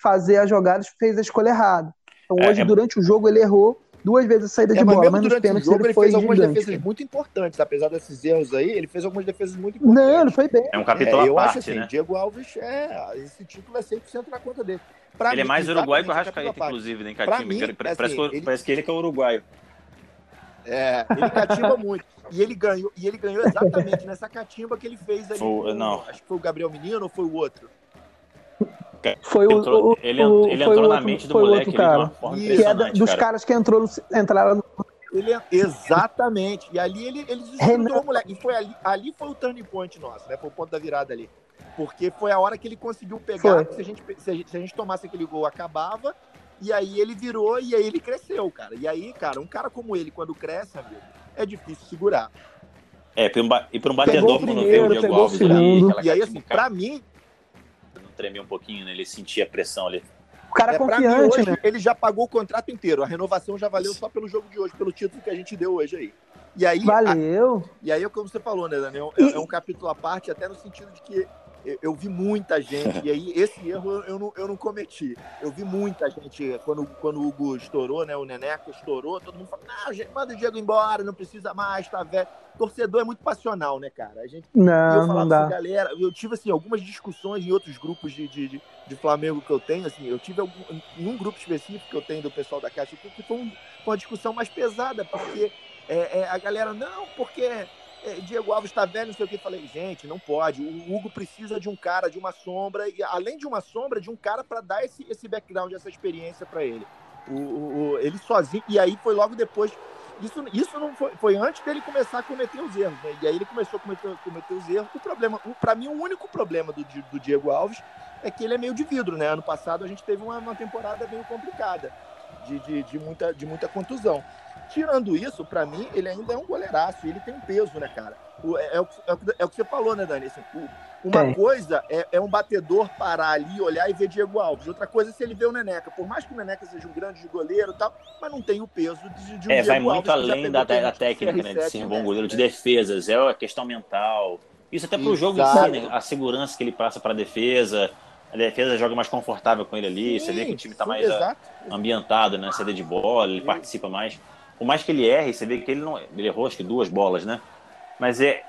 fazer a jogada e fez a escolha errada. Então É, hoje, é- durante o jogo, ele errou duas vezes a saída É, de mas bola, mesmo mas nos durante o pênaltis jogo ele ele foi fez algumas gigante. defesas muito importantes, apesar desses erros aí, ele fez algumas defesas muito importantes. Não, ele foi bem. É um capítulo É, à eu parte, acho assim, né? Diego Alves, é, esse título é 100% na conta dele. Pra Ele é mim, mais uruguaio que o Rascaeta, inclusive, né? Catimba. mim, parece, assim, que, ele- parece que ele que é uruguaio. É, ele catimba [laughs] muito. E ele ganhou, e ele ganhou exatamente nessa catimba que ele fez ali. Foi- com- não. Acho que foi o Gabriel Menino ou foi o outro? Foi o, Entrou- o- ele, o- ele foi entrou o na outro- mente do moleque outro ali de cara. uma forma Que é da- dos cara. caras que entrou no, entraram no Ele é- exatamente. E ali ele, ele desestruturou o moleque. E foi ali, ali foi o turning point nosso, né? Foi o ponto da virada ali. Porque foi a hora que ele conseguiu pegar. Se a, gente, se, a gente, se a gente tomasse aquele gol, acabava. E aí ele virou e aí ele cresceu, cara. E aí, cara, um cara como ele, quando cresce, amigo, é difícil segurar. É, um e para um Pegou batedor, o quando vê primeiro, o Diego pegou Alves ali, E aí, assim, pra mim, tremia um pouquinho, né? Ele sentia a pressão ali. O cara é, confiante, hoje, né? ele já pagou o contrato inteiro. A renovação já valeu só pelo jogo de hoje, pelo título que a gente deu hoje aí. E aí, a- Valeu. E aí, é como você falou, né, Daniel? É, é um capítulo à parte, até no sentido de que eu, eu vi muita gente, e aí esse erro eu, eu não, eu não cometi. Eu vi muita gente, quando, quando o Hugo estourou, né, o Neneco estourou, todo mundo falou, não, manda o Diego embora, não precisa mais, tá velho. Torcedor é muito passional, né, cara? A gente, e eu Não, falava não assim, dá. galera, eu tive, assim, algumas discussões em outros grupos de, de, de, de Flamengo que eu tenho, assim, eu tive algum, em um grupo específico que eu tenho do pessoal da Caixa, que foi um- foi uma discussão mais pesada, porque é, é, a galera, não, porque Diego Alves tá velho, não sei o que. Falei, gente, não pode. O Hugo precisa de um cara, de uma sombra, e além de uma sombra, de um cara para dar esse, esse background, essa experiência para ele. O, o- o- ele sozinho, e aí foi logo depois. Isso, isso não foi, foi antes dele começar a cometer os erros, né? E aí ele começou a cometer, cometer os erros. O problema, para mim, o único problema do, do Diego Alves é que ele é meio de vidro, né? Ano passado a gente teve uma, uma temporada meio complicada, de, de, de muita, de muita contusão. Tirando isso, pra mim, ele ainda é um goleiraço, ele tem um peso, né, cara? O- é, é o, que- é o que- é o que você falou, né, Dani? Assim, o- uma Tem. coisa é, é um batedor parar ali, olhar e ver Diego Alves. Outra coisa é se ele vê o Neneca. Por mais que o Neneca seja um grande goleiro e tal, mas não tem o peso de, de um É, Diego vai muito Alves, além da, da pênalti técnica, né? De CR7 ser um né? bom goleiro de defesas. É a questão mental. Isso até pro jogo em Exato. si, né? A segurança que ele passa pra defesa. A defesa joga mais confortável com ele ali. Você vê que o time tá Sim, mais ah, Exato. ambientado, né? Saída de bola, ele participa mais. Por mais que ele erre, você vê que ele não. Ele errou acho que duas bolas, né? Mas é,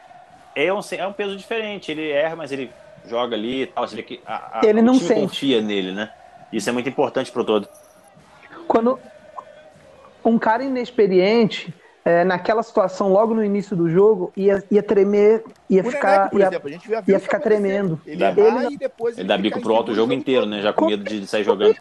é, um, é um peso diferente. Ele erra, mas ele joga ali e tal. Você vê que a, a, Ele o não time sente. confia nele, né? Isso é muito importante pro todo. Quando um cara inexperiente, é, naquela situação, logo no início do jogo, ia, ia tremer, ia O ficar. Neneca, por ia- exemplo, a gente ia ficar tremendo. Ele Ele- e depois Ele dá ficar bico pro alto o jogo inteiro, né? Já com medo de sair jogando.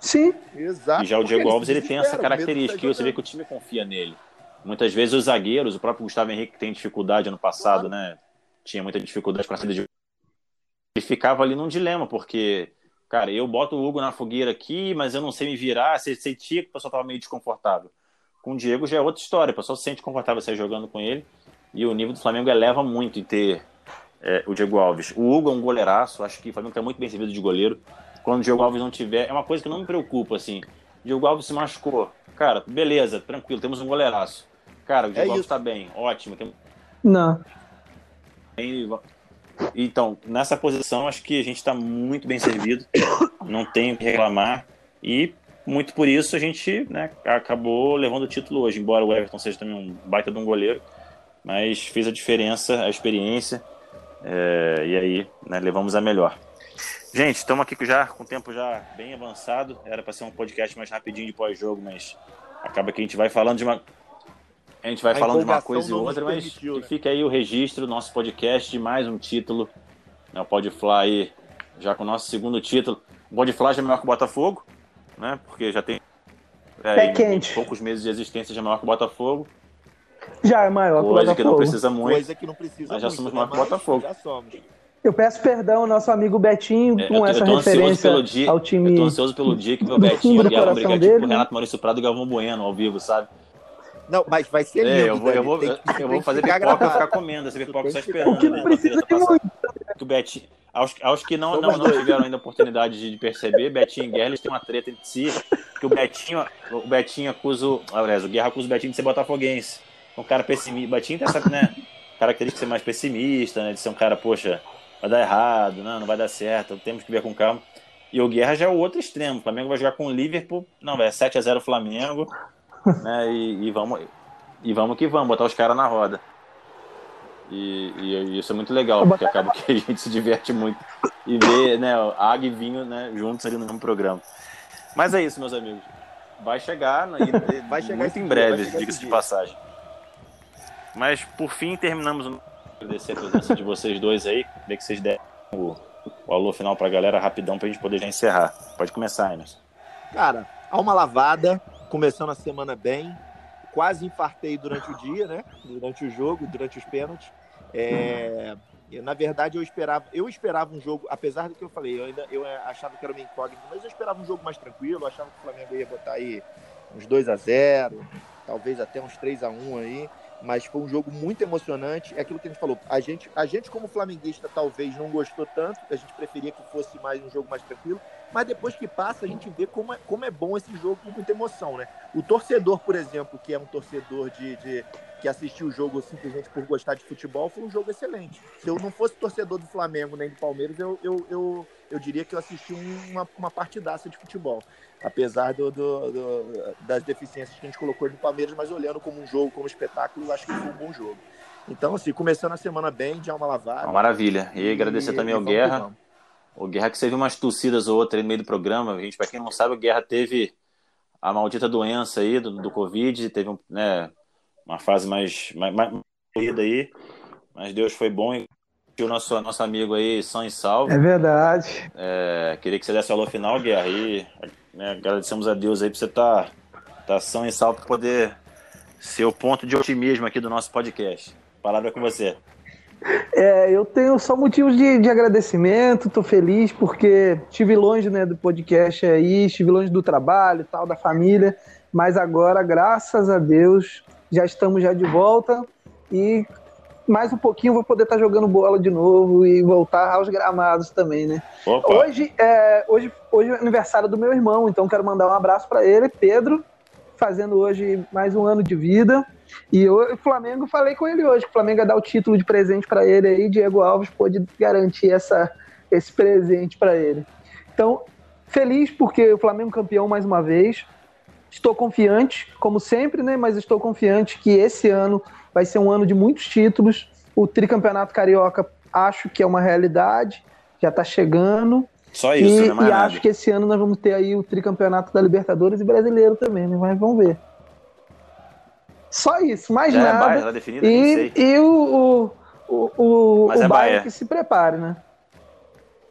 Sim, Exato. E já o Diego Alves ele tem essa característica, e você vê que o time confia nele. Muitas vezes os zagueiros, o próprio Gustavo Henrique que tem dificuldade ano passado, né? Tinha muita dificuldade com a saída de ele ficava ali num dilema, porque, cara, eu boto o Hugo na fogueira aqui, mas eu não sei me virar, você sentia que o pessoal tava meio desconfortável. Com o Diego já é outra história, o pessoal se sente confortável sair jogando com ele, e o nível do Flamengo eleva muito em ter é, o Diego Alves. O Hugo é um goleiraço, acho que o Flamengo tá muito bem servido de goleiro. Quando o Diego Alves não tiver, é uma coisa que não me preocupa, assim. O Diego Alves se machucou. Cara, beleza, tranquilo, temos um goleiraço. Cara, o Diego É Alves isso. tá bem, ótimo. Tem... não. Então, nessa posição, acho que a gente está muito bem servido, [coughs] não tem o que reclamar, e muito por isso a gente né, acabou levando o título hoje, embora o Everton seja também um baita de um goleiro, mas fez a diferença, a experiência, é, e aí né, levamos a melhor. Gente, estamos aqui já com o tempo já bem avançado, era para ser um podcast mais rapidinho de pós-jogo, mas acaba que a gente vai falando de uma a gente vai A falando de uma coisa e outra, mas permitiu, né? fica aí o registro do nosso podcast de mais um título. Né, o Pode Fly aí, já com o nosso segundo título. O Pode Fly já é maior que o Botafogo, né? Porque já tem é, poucos meses de existência já é maior que o Botafogo. Já é maior que o Coisa que não Botafogo. precisa muito. Coisa que não precisa Mas já muito, somos né? maior que o Botafogo. Já somos. Eu peço perdão ao nosso amigo Betinho É, com eu, tô- essa eu referência pelo dia, ao eu tô time. ansioso pelo dia que meu Betinho do coração brigar dele, tipo? Renato Maurício Prado e Galvão Bueno ao vivo, sabe? Não, mas vai ser lindo. É, eu vou, eu vou, Tem eu, que- tem vou fazer ficar pipoca e gravado. ficar comendo essa pipoca só esperando. O que não né, precisa de muito. que o Betinho. Aos, aos que não, não, não tiveram ainda a oportunidade de perceber, Betinho e Guerra eles têm uma treta entre si, que o Betinho, o Betinho acusa o. Aliás, o Guerra acusa o Betinho de ser botafoguense. Um cara pessimista. O Betinho tem essa né, característica de ser mais pessimista, né? De ser um cara, poxa, vai dar errado, não, não vai dar certo, temos que ver com calma. E o Guerra já é o outro extremo. O Flamengo vai jogar com o Liverpool. Não, vai 7x0 Flamengo. [laughs] Né, e, e vamos, e vamos que vamos, botar os caras na roda. E, e isso é muito legal, porque acaba que a gente [laughs] se diverte muito e vê né, água e vinho né, juntos ali no mesmo programa. Mas é isso, meus amigos. Vai chegar, né, Vai chegar muito em breve, diga-se de passagem. Mas por fim terminamos. o- Agradecer a presença de vocês dois aí. Queria que vocês deram o, o alô final pra galera rapidão pra gente poder já encerrar. Pode começar, Emerson. Cara, alma lavada, começando a semana bem. Quase infartei durante o dia, né? Durante o jogo, durante os pênaltis. É, na verdade, eu esperava, eu esperava um jogo, apesar do que eu falei, eu ainda eu achava que era uma incógnita, mas eu esperava um jogo mais tranquilo, eu achava que o Flamengo ia botar aí uns 2 a 0 talvez até uns 3 a 1 aí mas foi um jogo muito emocionante. É aquilo que a gente falou. A gente, a gente como flamenguista, talvez não gostou tanto, a gente preferia que fosse mais um jogo mais tranquilo. Mas depois que passa, a gente vê como é, como é bom esse jogo com muita emoção, né? O torcedor, por exemplo, que é um torcedor de, de que assistiu o jogo simplesmente por gostar de futebol, foi um jogo excelente. Se eu não fosse torcedor do Flamengo nem do Palmeiras, eu, eu, eu, eu diria que eu assisti uma, uma partidaça de futebol apesar do, do, do, das deficiências que a gente colocou no Palmeiras, mas olhando como um jogo, como espetáculo, eu acho que foi um bom jogo. Então, assim, começando a semana bem, de alma lavada. Uma maravilha. E agradecer também ao Guerra. O Guerra que você viu umas tossidas ou outra no meio do programa. Gente, para quem não sabe, o Guerra teve a maldita doença aí do, do Covid, teve um, né, uma fase mais, mais, mais aí, mas Deus foi bom e o nosso, nosso amigo aí, são e salvo. É verdade. É, queria que você desse a aula final, Guerra, e né, agradecemos a Deus aí por você estar tá, tá são e salvo para poder ser o ponto de otimismo aqui do nosso podcast. Palavra é com você. É, eu tenho só motivos de, de agradecimento, estou feliz porque estive longe né, do podcast aí, estive longe do trabalho e tal, da família, mas agora, graças a Deus, já estamos já de volta e mais um pouquinho vou poder estar tá jogando bola de novo e voltar aos gramados também, né? Hoje é, hoje, hoje é aniversário do meu irmão, então quero mandar um abraço para ele, Pedro, fazendo hoje mais um ano de vida. E o Flamengo, falei com ele hoje, que o Flamengo ia dar o título de presente para ele aí, Diego Alves pôde garantir essa, esse presente para ele. Então, feliz porque o Flamengo campeão mais uma vez. Estou confiante, como sempre, né? Mas estou confiante que esse ano vai ser um ano de muitos títulos. O tricampeonato carioca acho que é uma realidade, já está chegando. Só isso, e, né? Mais e nada. acho que esse ano nós vamos ter aí o tricampeonato da Libertadores e brasileiro também, né? Mas vamos ver. Só isso, mais Já é nada. Baia, tá definido, e, e o, o, o, Mas o é Bahia. que se prepare, né?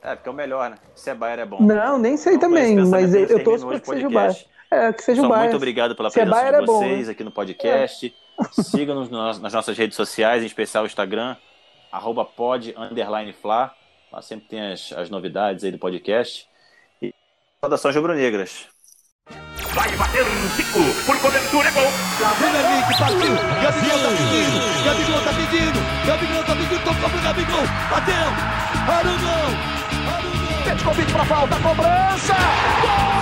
É, porque é o melhor, né? Se é Bayern é bom. Não, nem sei Então, também, mas eu, eu torço para que seja o Bayern. É, que seja Só o muito obrigado pela Se é presença Bayern, de é bom, vocês né? aqui no podcast. Sigam-nos nas nas nossas redes sociais, em especial o Instagram, arroba pod, underline Fla. Lá sempre tem as, as novidades aí do podcast. E saudações rubro-negras. Vai bater um Zico, por cobertura é gol. Vem Henrique, partiu. Gabigol tá pedindo. Gabigol tá pedindo. Gabigol tá pedindo. Tocou pro Gabigol. Bateu. Arugão. Arugão. Pede convite para falta, cobrança. Gol!